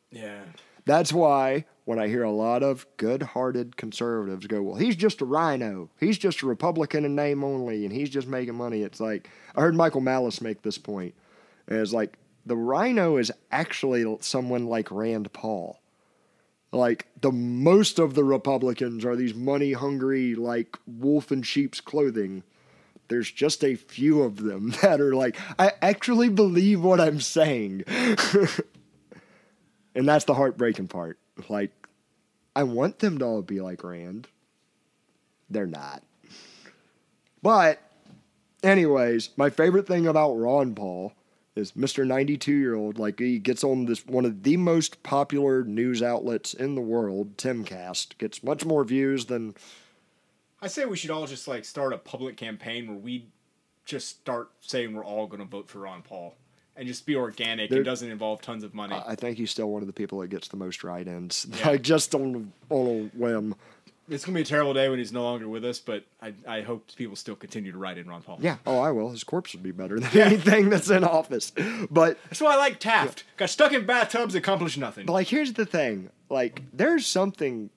Yeah.
That's why when I hear a lot of good-hearted conservatives go, "Well, he's just a rhino. He's just a Republican in name only, and he's just making money." It's like I heard Michael Malice make this point. It's like the rhino is actually someone like Rand Paul. Like the most of the Republicans are these money-hungry, like wolf in sheep's clothing. There's just a few of them *laughs* that are like, I actually believe what I'm saying. *laughs* And that's the heartbreaking part. Like, I want them to all be like Rand. They're not. But, anyways, my favorite thing about Ron Paul is Mr. 92 year old. Like, he gets on this one of the most popular news outlets in the world, Timcast. Gets much more views than.
I say we should all just like start a public campaign where we just start saying we're all going to vote for Ron Paul and just be organic.
There-
it doesn't involve tons of money.
I think he's still one of the people that gets the most write ins. *laughs*
Yeah.
Like, just on, on a whim.
it's going to be a terrible day when he's no longer with us, but I, I hope people still continue to write in Ron Paul.
Yeah. Oh, I will. His corpse would be better than anything that's in office. But
That's why I like Taft. Got stuck in bathtubs, accomplished nothing.
But like, here's the thing: like, there's something,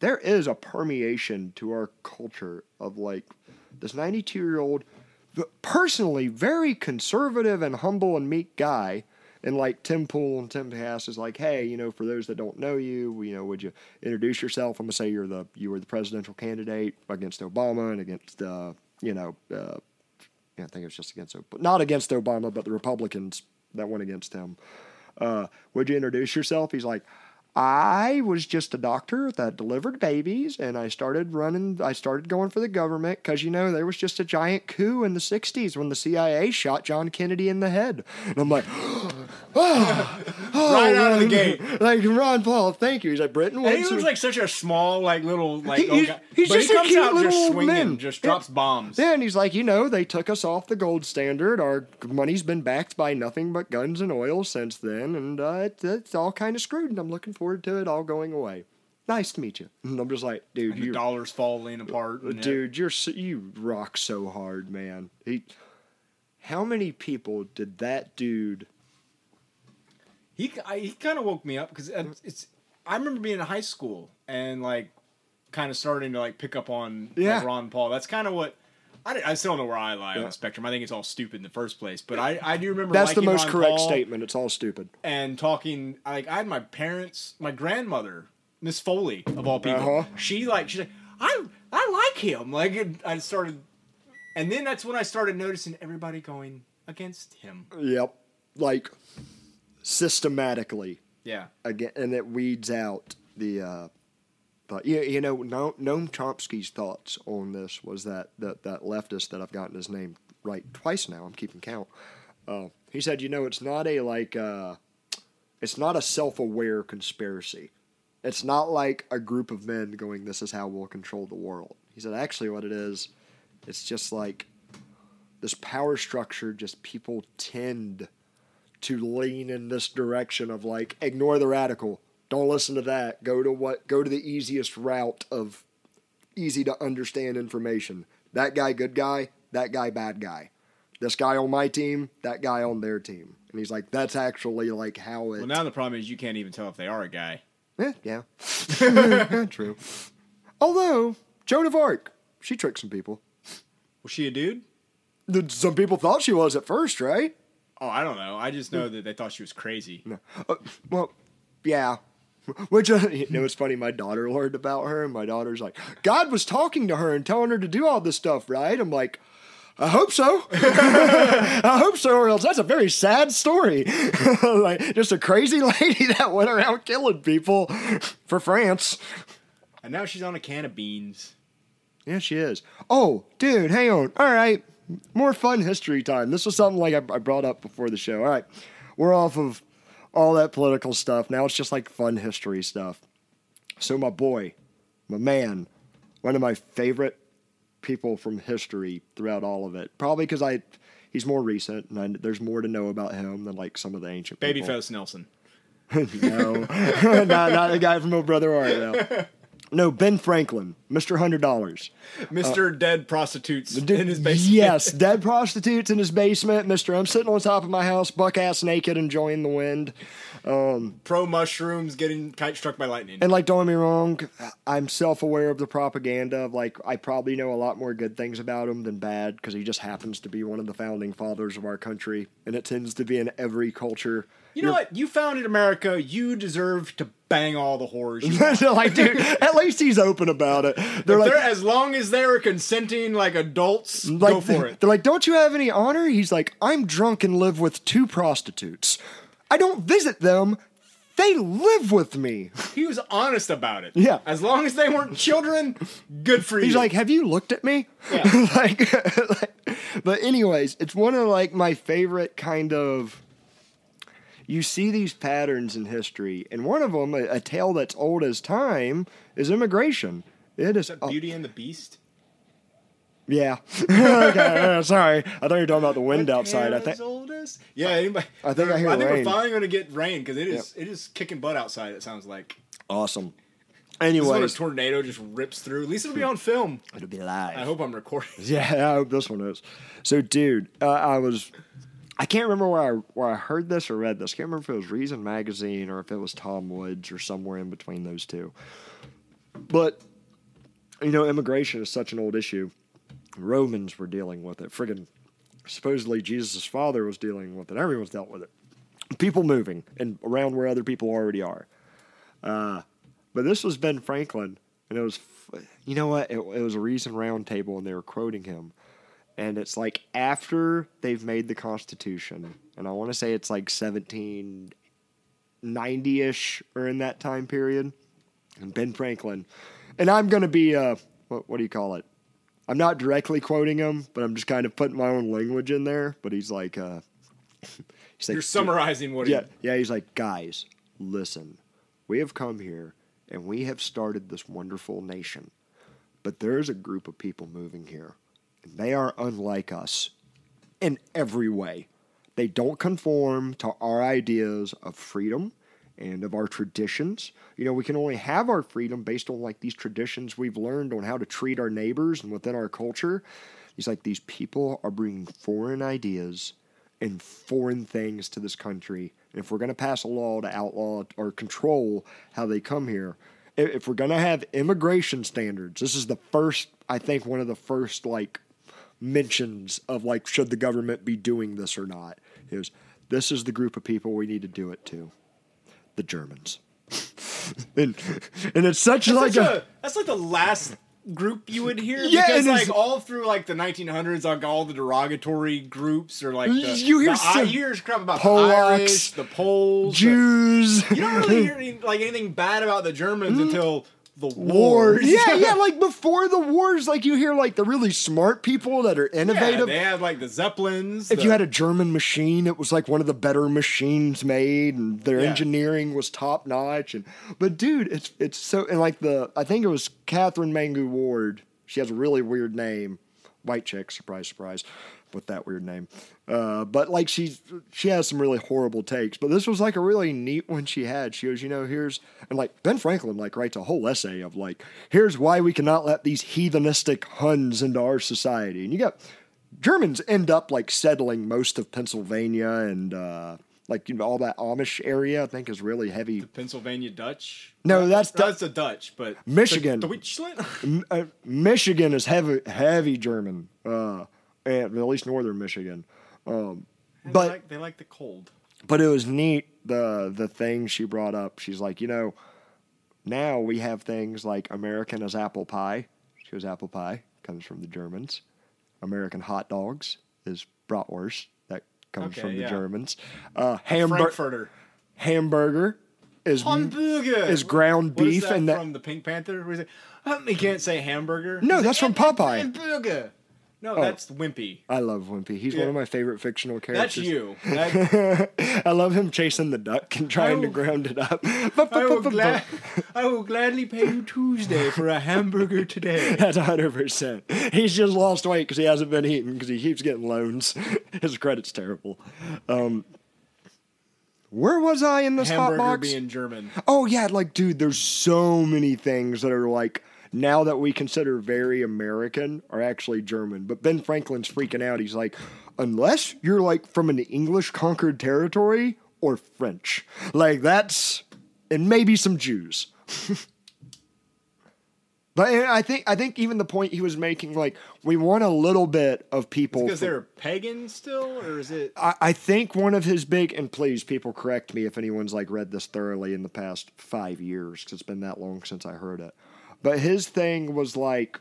there is a permeation to our culture of like this 92 year old, personally very conservative and humble and meek guy. And like Tim Pool and Tim Pass is like, hey, you know, for those that don't know you, you know, would you introduce yourself? I'm gonna say you're the you were the presidential candidate against Obama and against, uh, you know, uh, yeah, I think it was just against, Ob- not against Obama, but the Republicans that went against him. Uh, would you introduce yourself? He's like, I was just a doctor that delivered babies, and I started running. I started going for the government because you know there was just a giant coup in the '60s when the CIA shot John Kennedy in the head. And I'm like, oh, *laughs*
Right out of the gate.
like Ron Paul, thank you. He's like Britain.
And he
looks
like such a small, like little, like
He-
old
he's-
guy.
he's just
he
a
comes
cute
out
little
just swinging,
man.
just
Yeah.
drops bombs.
Yeah, and he's like, you know, they took us off the gold standard. Our money's been backed by nothing but guns and oil since then, and uh, it, it's all kind of screwed. And I'm looking forward to it all going away. nice to meet you. And I'm just like, dude,
the dollars falling apart.
dude, you're so, you rock so hard, man. He, how many people did that dude?
He I, he kind of woke me up because it's. I remember being in high school and like, kind of starting to like pick up on like, Ron Paul. That's kind of what. I, I still don't know where I lie on the spectrum. I think it's all stupid in the first place. But I, I do remember
That's the most
Ron
correct
Paul
statement. It's all stupid.
and talking. Like I had my parents, my grandmother, Miss Foley of all people.
Uh-huh.
She like she's like I I like him. Like it, I started, and then that's when I started noticing everybody going against him.
Yep, like systematically.
Yeah.
again, and it weeds out the. Uh, but yeah, you know, no, Noam Chomsky's thoughts on this was that that that leftist that I've gotten his name right twice now. I'm keeping count. Uh, he said, you know, it's not a like, uh, it's not a self-aware conspiracy. It's not like a group of men going, "This is how we'll control the world." He said, actually, what it is, it's just like this power structure. Just people tend to lean in this direction of like ignore the radical. Don't listen to that. Go to what go to the easiest route of easy to understand information. That guy good guy that guy bad guy. This guy on my team that guy on their team. And he's like that's actually like how it
Well, now the problem is you can't even tell if they are a guy.
Eh, *laughs* yeah true. Although joan of arc she tricked some people.
Was she a dude?
some people thought she was at first right
Oh, I don't know. I just know that they thought she was crazy.
No. Uh, well, yeah. *laughs* Which uh, you know, it's funny. My daughter learned about her, and my daughter's like, God was talking to her and telling her to do all this stuff, right? I'm like, I hope so. *laughs* I hope so, or else that's a very sad story. *laughs* like just a crazy lady that went around killing people for France.
And now she's on a can of beans.
Yeah, she is. Oh, dude, hang on. All right, more fun history time. This was something like I, I brought up before the show. All right, we're off of all that political stuff. Now it's just like fun history stuff. So my boy, my man, one of my favorite people from history throughout all of it. Probably because I, he's more recent, and I, there's more to know about him than like some of the ancient people.
Babyface Nelson. *laughs*
no, *laughs* not, not the guy from Oh Brother Art. No. No, Ben Franklin, Mister Hundred Dollars.
Mr. Uh, dead Prostitutes in his basement.
Yes, *laughs* dead prostitutes in his basement. Mister, I'm sitting on top of my house, buck ass naked, enjoying the wind.
Um, Pro mushrooms getting kite struck by lightning.
And like, don't get me wrong, I'm self aware of the propaganda. Of like, I probably know a lot more good things about him than bad because he just happens to be one of the founding fathers of our country, and it tends to be in every culture.
You know what? You founded America. You deserve to bang all the whores. *laughs*
Like, dude, at least he's open about it. They're
If
like,
they're- as long as they're consenting like adults,
like
go for it.
They're like, don't you have any honor? He's like, I'm drunk and live with two prostitutes. I don't visit them. They live with me.
He was honest about it.
Yeah.
As long as they weren't children, good for
He's
you.
He's like, have you looked at me?
Yeah. *laughs*
like, *laughs* like- but anyways, it's one of like my favorite kind of. You see these patterns in history, and one of them, a, a tale that's old as time, is immigration. It is,
Is that Beauty and the Beast?
yeah. *laughs* okay, uh, sorry, I thought you were talking about the wind outside. I think
as old as- Yeah, anybody,
I think I hear
I think
rain.
we're finally going to get rain because it is it is kicking butt outside. It sounds like.
awesome.
This is when a tornado just rips through. At least it'll be on film.
it'll be live.
I hope I'm recording. *laughs*
Yeah, I hope this one is. So, dude, uh, I was. I can't remember where I where I heard this or read this. I can't remember if it was Reason magazine or if it was Tom Woods or somewhere in between those two. But you know, immigration is such an old issue. Romans were dealing with it. Friggin' supposedly Jesus' father was dealing with it. Everyone's dealt with it. People moving and around where other people already are. Uh, but this was Ben Franklin, and it was, you know what? It, it was a Reason Roundtable, and they were quoting him. And it's like after they've made the Constitution, and I want to say it's like 1790 ish or in that time period. And Ben Franklin, and I'm going to be, uh, what, what do you call it? I'm not directly quoting him, but I'm just kind of putting my own language in there. But he's like, uh, *laughs* he's like,
You're summarizing what
yeah,
he.
yeah. He's like, guys, listen, we have come here and we have started this wonderful nation, but there's a group of people moving here, they are unlike us in every way. They don't conform to our ideas of freedom and of our traditions. You know, we can only have our freedom based on like these traditions we've learned on how to treat our neighbors and within our culture. He's like, these people are bringing foreign ideas and foreign things to this country. And if we're going to pass a law to outlaw or control how they come here, if we're going to have immigration standards, this is the first, I think, one of the first like mentions of like, should the government be doing this or not? Is this is the group of people we need to do it to the Germans. *laughs* and, and it's such like
Such
a,
a- that's like the last group you would hear.
Yeah,
because like all through like the 1900s, like all the derogatory groups or like the,
You hear
the, I-
some
you hear crap about
Polacks,
the Irish, the Poles, the-
Jews.
you don't really *laughs* hear any, like anything bad about the Germans mm. until the
Wars.
wars.
Yeah, yeah, *laughs* like before the wars, like you hear like the really smart people that are
Yeah,
innovative.
they had like the Zeppelins.
if
the-
you had a German machine, it was like one of the better machines made, and their
Yeah.
engineering was top notch. And but dude, it's it's so and like the I think it was Katherine Mangu-Ward. She has a really weird name, white chick. Surprise, surprise, with that weird name. Uh, but like she she has some really horrible takes. But this was like a really neat one she had. She goes, you know, here's and like Ben Franklin like writes a whole essay of like here's why we cannot let these heathenistic Huns into our society. And you got Germans end up like settling most of Pennsylvania and uh, like you know all that Amish area. I think is really heavy.
Pennsylvania Dutch.
No, that's
that's the Dutch, but
Michigan.
The.
M- uh, Michigan is heavy, heavy German, uh, and at least northern Michigan. Um,
they
but
like, they like the cold.
but it was neat the the thing she brought up. She's like, you know, now we have things like American as apple pie. She goes, apple pie comes from the Germans. American hot dogs is bratwurst. That comes
Okay,
from the
yeah.
Germans. Uh, hamburger
Frankfurter.
hamburger is
Hamburger
is ground
is
beef
that
and that
from the Pink Panther. What is it? Um, you can't say hamburger.
No, that's from Popeye.
Hamburger. No, that's Wimpy.
I love Wimpy. He's one of my favorite fictional characters.
That's you. *laughs* That,
I love him chasing the duck and trying to ground it up. *laughs*
I, will I will gladly pay you Tuesday for a hamburger today. *laughs*
That's hundred percent. He's just lost weight because he hasn't been eating because he keeps getting loans. His credit's terrible. Um, where was I in this hot
hamburger
box?
being German.
Oh yeah, like dude, there's so many things that are like now that we consider very American are actually German. But Ben Franklin's freaking out. He's like, unless you're like from an English conquered territory or French, like that's and maybe some Jews. *laughs* But eh, I think I think even the point he was making, like we want a little bit of people.
Because they're pagan still, or is it?
I, I think one of his big and please people correct me if anyone's like read this thoroughly in the past five years because it's been that long since I heard it. But his thing was like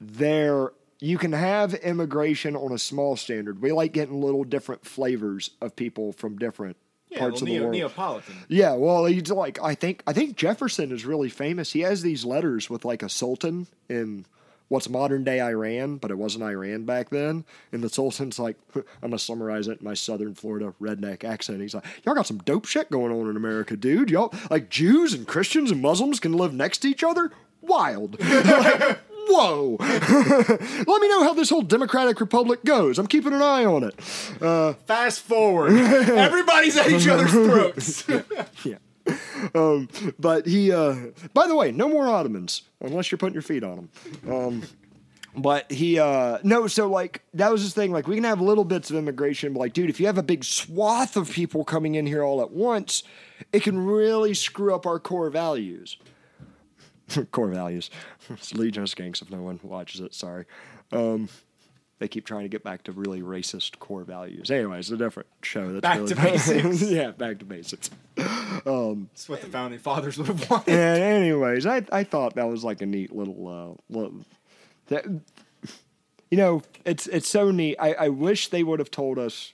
there you can have immigration on a small standard. We like getting little different flavors of people from different
Yeah,
parts
well,
of the
neo-
world.
Neapolitan.
Yeah, well, he's like I think I think Jefferson is really famous. He has these letters with like a sultan in what's modern day Iran, but it wasn't Iran back then. And the sultan's like, *laughs* I'm gonna summarize it in my southern Florida redneck accent. He's like, Y'all got some dope shit going on in America, dude. Y'all like Jews and Christians and Muslims can live next to each other? Wild. *laughs* Like, Whoa. *laughs* Let me know how this whole Democratic Republic goes. I'm keeping an eye on it.
Uh, Fast forward, everybody's at each other's throats.
yeah. Um, but he, uh, by the way, no more Ottomans unless you're putting your feet on them. Um, but he, uh, no, so like that was his thing. Like we can have little bits of immigration, but like, dude, if you have a big swath of people coming in here all at once, it can really screw up our core values. *laughs* core values. *laughs* It's Legion of Skanks if no one watches it. Sorry. Um, they keep trying to get back to really racist core values. Anyways, a different show. That's
Back
really
to *laughs* basics.
yeah, back to basics.
Um, That's what the founding fathers would have wanted.
And anyways, I I thought that was like a neat little uh little, that you know, it's it's so neat. I, I wish they would have told us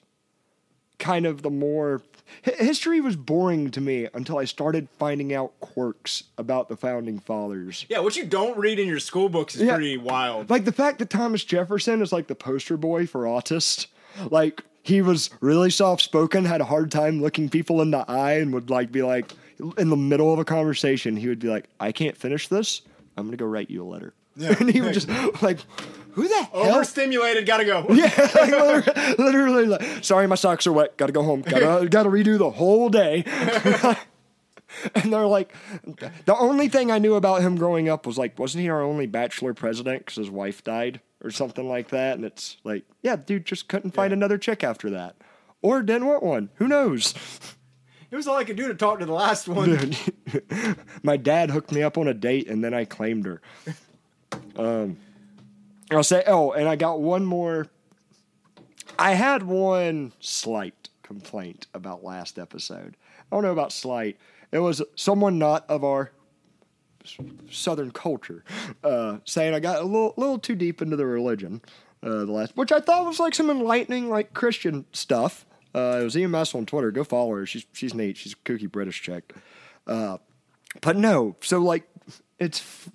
kind of the more hi- history was boring to me until I started finding out quirks about the founding fathers.
Yeah, what you don't read in your school books is
Yeah.
pretty wild.
Like the fact that Thomas Jefferson is like the poster boy for autist. Like he was really soft spoken, had a hard time looking people in the eye, and would like be like in the middle of a conversation, he would be like, I can't finish this. I'm gonna go write you a letter.
Yeah. *laughs*
and he would just *laughs* like who the hell?
Overstimulated, gotta go. *laughs*
Yeah, *laughs* like, literally, literally like, sorry, my socks are wet. Got to go home. Got to got to redo the whole day. *laughs* and they're like, the only thing I knew about him growing up was like, wasn't he our only bachelor president because his wife died or something like that? And it's like, yeah, dude just couldn't find another chick after that, or didn't want one. Who knows?
It was all I could do to talk to the last one.
my dad hooked me up on a date and then I claimed her. Um, I'll say, oh, and I got one more. I had one slight complaint about last episode. I don't know about slight. It was someone not of our Southern culture uh, saying I got a little, little too deep into the religion. Uh, the last, which I thought was like some enlightening, like Christian stuff. Uh, it was EMS on Twitter. Go follow her. She's she's neat. She's a kooky British chick. Uh, but no, so like it's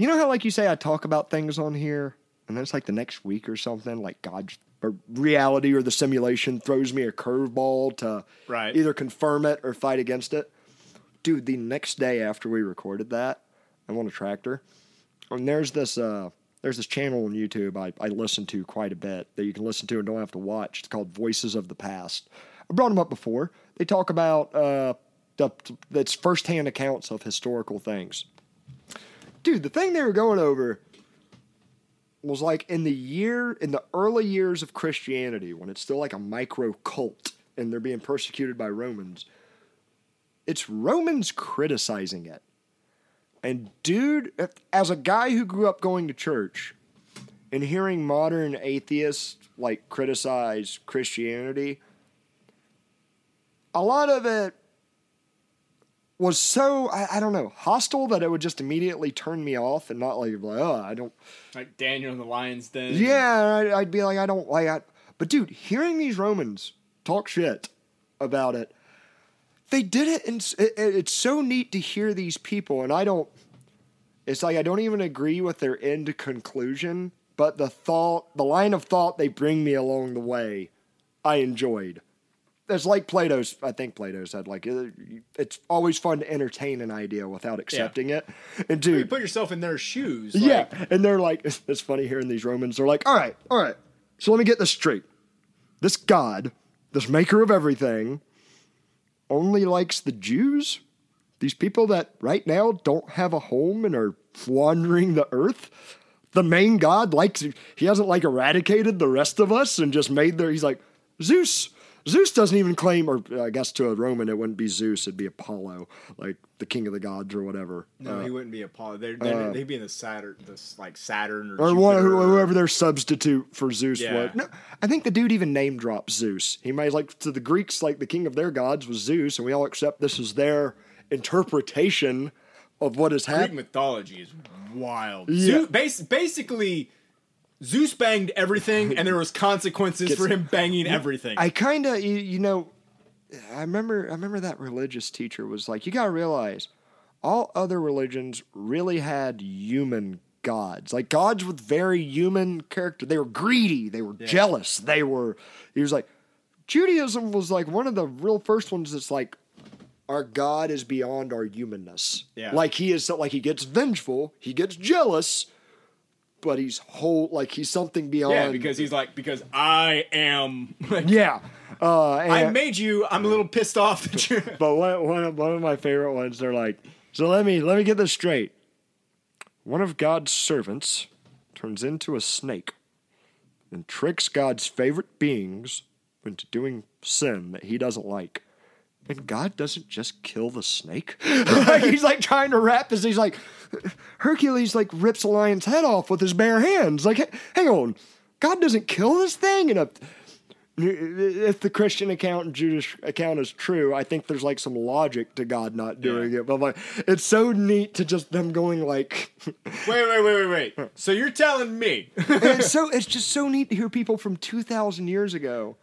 you know how like you say I talk about things on here and then it's like the next week or something like God or reality or the simulation throws me a curveball to
Right.
either confirm it or fight against it. Dude, the next day after we recorded that, I'm on a tractor and there's this uh there's this channel on YouTube I, I listen to quite a bit that you can listen to and don't have to watch. It's called Voices of the Past. I brought them up before. They talk about uh, the that's firsthand accounts of historical things. Dude, the thing they were going over was like in the year in the early years of Christianity when it's still like a micro cult and they're being persecuted by Romans. It's Romans criticizing it. And dude, as a guy who grew up going to church and hearing modern atheists like criticize Christianity, a lot of it was so I, I don't know hostile that it would just immediately turn me off and not like like oh I don't
Like Daniel in the Lion's Den.
yeah I'd, I'd be like I don't like I, but dude hearing these Romans talk shit about it they did it and it, it- it's so neat to hear these people and I don't it's like I don't even agree with their end conclusion but the thought the line of thought they bring me along the way I enjoyed it's like Plato's. I think Plato said like uh, it's always fun to entertain an idea without accepting it. And
You put yourself in their shoes.
yeah, and they're like, it's, *laughs* it's funny hearing these Romans. They're like, all right, all right. So let me get this straight. This God, this maker of everything, only likes the Jews. These people that right now don't have a home and are wandering the earth. The main God likes. He hasn't like eradicated the rest of us and just made their. He's like Zeus. Zeus doesn't even claim, or I guess to a Roman it wouldn't be Zeus, it'd be Apollo, like the king of the gods or whatever.
No, he uh, wouldn't be Apollo. They're, they're, uh, they'd be in the Saturn, this like Saturn or,
or
Jupiter or-
whoever their substitute for Zeus
Yeah.
was. No, I think the dude even name drops Zeus. He might like to the Greeks, like the king of their gods was Zeus, and we all accept this is their interpretation of what has
Greek
happened.
mythology is wild.
Yeah.
Zeus, bas- basically, Zeus banged everything, and there was consequences for him banging everything.
I kind of, you, you know, I remember, I remember that religious teacher was like, you got to realize, all other religions really had human gods, like gods with very human character. They were greedy, they were jealous, they were. He was like, Judaism was like one of the real first ones that's like, our God is beyond our humanness.
Yeah.
Like he is, like he gets vengeful, he gets jealous, but he's whole, like he's something beyond.
yeah, because he's like, because I am. *laughs*
yeah. Uh,
I made you. I'm a little pissed off that you're. *laughs*
But one, one, of, one of my favorite ones, they're like, so let me let me get this straight. One of God's servants turns into a snake and tricks God's favorite beings into doing sin that he doesn't like. And God doesn't just kill the snake. *laughs* *laughs* like he's like trying to wrap his. He's like Hercules like rips a lion's head off with his bare hands. Like, hang on, God doesn't kill this thing. And a, if the Christian account and Jewish account is true, I think there's like some logic to God not doing
Yeah.
it. But like, it's so neat to just them going like, *laughs*
Wait, wait, wait, wait, wait. So you're telling me?
and it's so it's just so neat to hear people from two thousand years ago.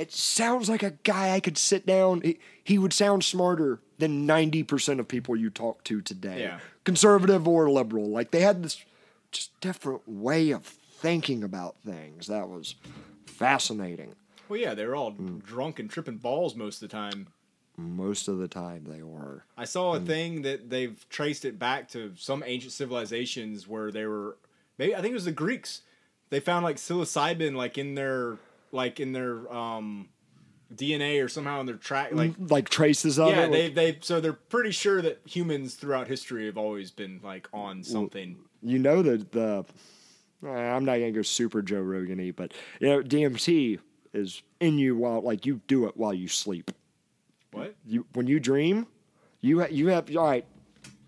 It sounds like a guy I could sit down. He, he would sound smarter than ninety percent of people you talk to today,
Yeah.
conservative or liberal. Like they had this just different way of thinking about things. That was fascinating.
well, yeah, they were all drunk and tripping balls most of the time.
Most of the time, they were.
I saw a mm. thing that they've traced it back to some ancient civilizations where they were maybe I think it was the Greeks. they found like psilocybin like in their like in their um DNA or somehow in their track like
like traces of
yeah
it.
they they so they're pretty sure that humans throughout history have always been like on something.
you know that the I'm not gonna go super Joe Rogan-y, but you know DMT is in you while like you do it while you sleep.
What?
You when you dream, you ha- you have all right.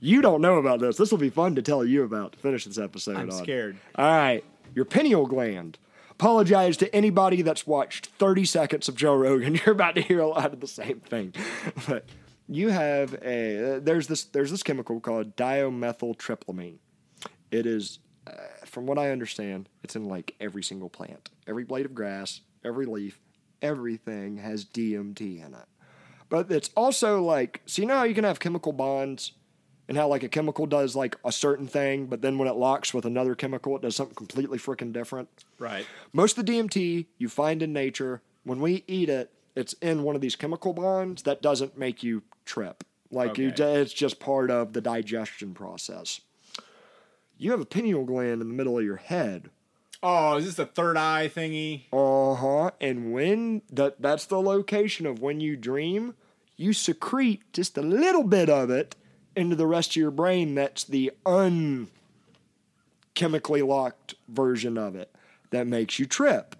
You don't know about this. This will be fun to tell you about to finish this episode.
I'm
on.
scared.
All right, your pineal gland. Apologize to anybody that's watched 30 seconds of Joe Rogan. *laughs* You're about to hear a lot of the same thing, *laughs* but you have a there's this there's this chemical called dimethyltryptamine. It is, uh, from what I understand, it's in like every single plant, every blade of grass, every leaf, everything has DMT in it. But it's also like, so you you can have chemical bonds and how like a chemical does like a certain thing, but then when it locks with another chemical, it does something completely freaking different.
Right.
Most of the DMT you find in nature, when we eat it, it's in one of these chemical bonds that doesn't make you trip. Like you, it's just part of the digestion process. You have a pineal gland in the middle of your head.
Oh, is this the third eye thingy?
Uh huh. And when that that's the location of when you dream, you secrete just a little bit of it into the rest of your brain. That's the unchemically locked version of it that makes you trip.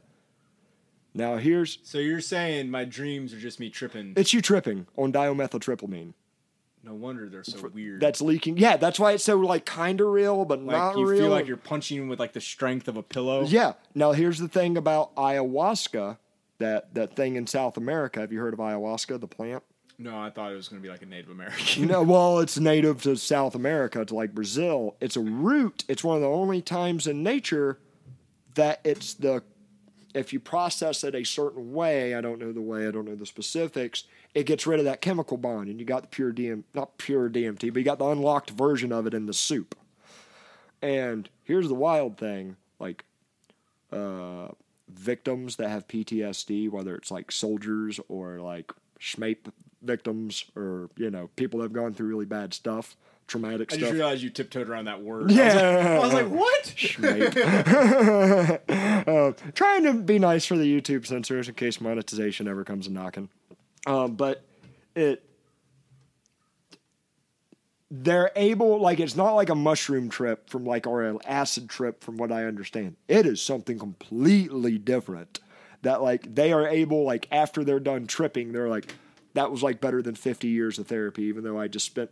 Now here's
So you're saying my dreams are just me tripping?
it's you tripping on dimethyltryptamine.
No wonder they're so weird.
That's leaking. Yeah, that's why it's so like kind of real, but
like
not
you
real.
feel like you're punching with like the strength of a pillow.
Yeah. Now here's the thing about ayahuasca. That that thing in South America. Have you heard of ayahuasca, the plant?
No, I thought it was going to be like a Native American.
No, *laughs* well, it's native to South America, to like Brazil. It's a root. It's one of the only times in nature that it's the if you process it a certain way, I don't know the way, I don't know the specifics, it gets rid of that chemical bond and you got the pure DM not pure DMT, but you got the unlocked version of it in the soup. And here's the wild thing, like uh victims that have PTSD, whether it's like soldiers or like SMAPE victims or, you know, people that have gone through really bad stuff, traumatic
I
stuff.
I just realized you tiptoed around that word.
Yeah.
I was like, I was like *laughs* what? *laughs*
Uh, trying to be nice for the YouTube censors in case monetization ever comes a knocking. Um, but it, they're able, like, it's not like a mushroom trip from like, or an acid trip from what I understand. It is something completely different. That, like, they are able, like, after they're done tripping, they're like, that was like better than 50 years of therapy, even though I just spent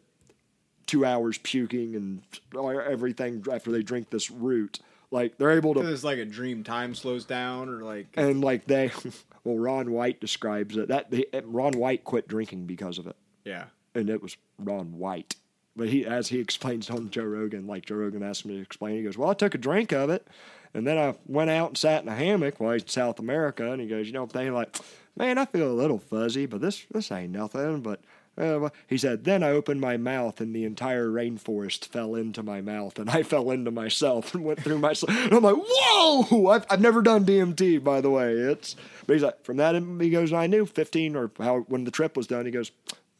two hours puking and everything after they drink this root. Like they're able to,
It's like a dream time slows down or like
and like they, *laughs* well, Ron White describes it that they, Ron White quit drinking because of it,
yeah.
and it was Ron White. But he, as he explains on Joe Rogan, like Joe Rogan asked me to explain, he goes, "Well, I took a drink of it, and then I went out and sat in a hammock while he's in South America, and he goes, you know, I'm like, man, I feel a little fuzzy, but this this ain't nothing, but." Uh, he said, Then I opened my mouth and the entire rainforest fell into my mouth and I *laughs* fell into myself and went through myself. And I'm like, Whoa! I've, I've never done DMT, by the way. It's, but he's like, From that, he goes, I knew 15 or how, when the trip was done, he goes,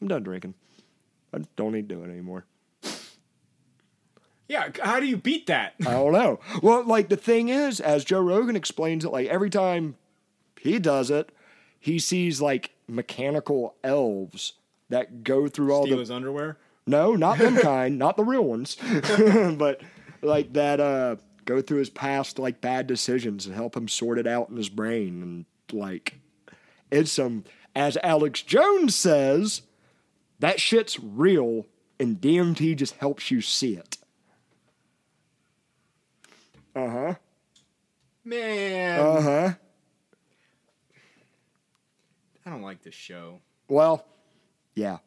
I'm done drinking. I don't need to do it anymore.
Yeah, how do you beat that?
I don't know. Well, like the thing is, as Joe Rogan explains it, like every time he does it, he sees like mechanical elves that go through all
Steal
the
his underwear?
no, not them *laughs* kind, not the real ones, *laughs* but like that uh go through his past like bad decisions and help him sort it out in his brain and like it's some as Alex Jones says, that shit's real and DMT just helps you see it. Uh-huh.
Man,
Uh-huh.
I don't like this show.
Well, yeah.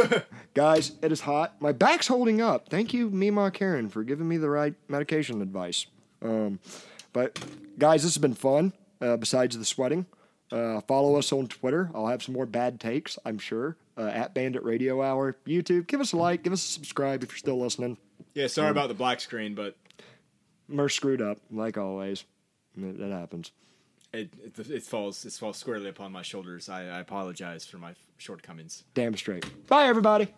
*laughs* Guys, it is hot. My back's holding up. Thank you, Mima Karen, for giving me the right medication advice. Um, but, guys, this has been fun, uh, besides the sweating. Uh, follow us on Twitter. I'll have some more bad takes, I'm sure, uh, at Bandit Radio Hour. YouTube, give us a like, give us a subscribe if you're still listening.
Yeah, sorry about the black screen, but
We're screwed up, like always. It, it happens.
it, it it falls it falls squarely upon my shoulders. I, I apologize for my shortcomings.
Damn straight. Bye, everybody.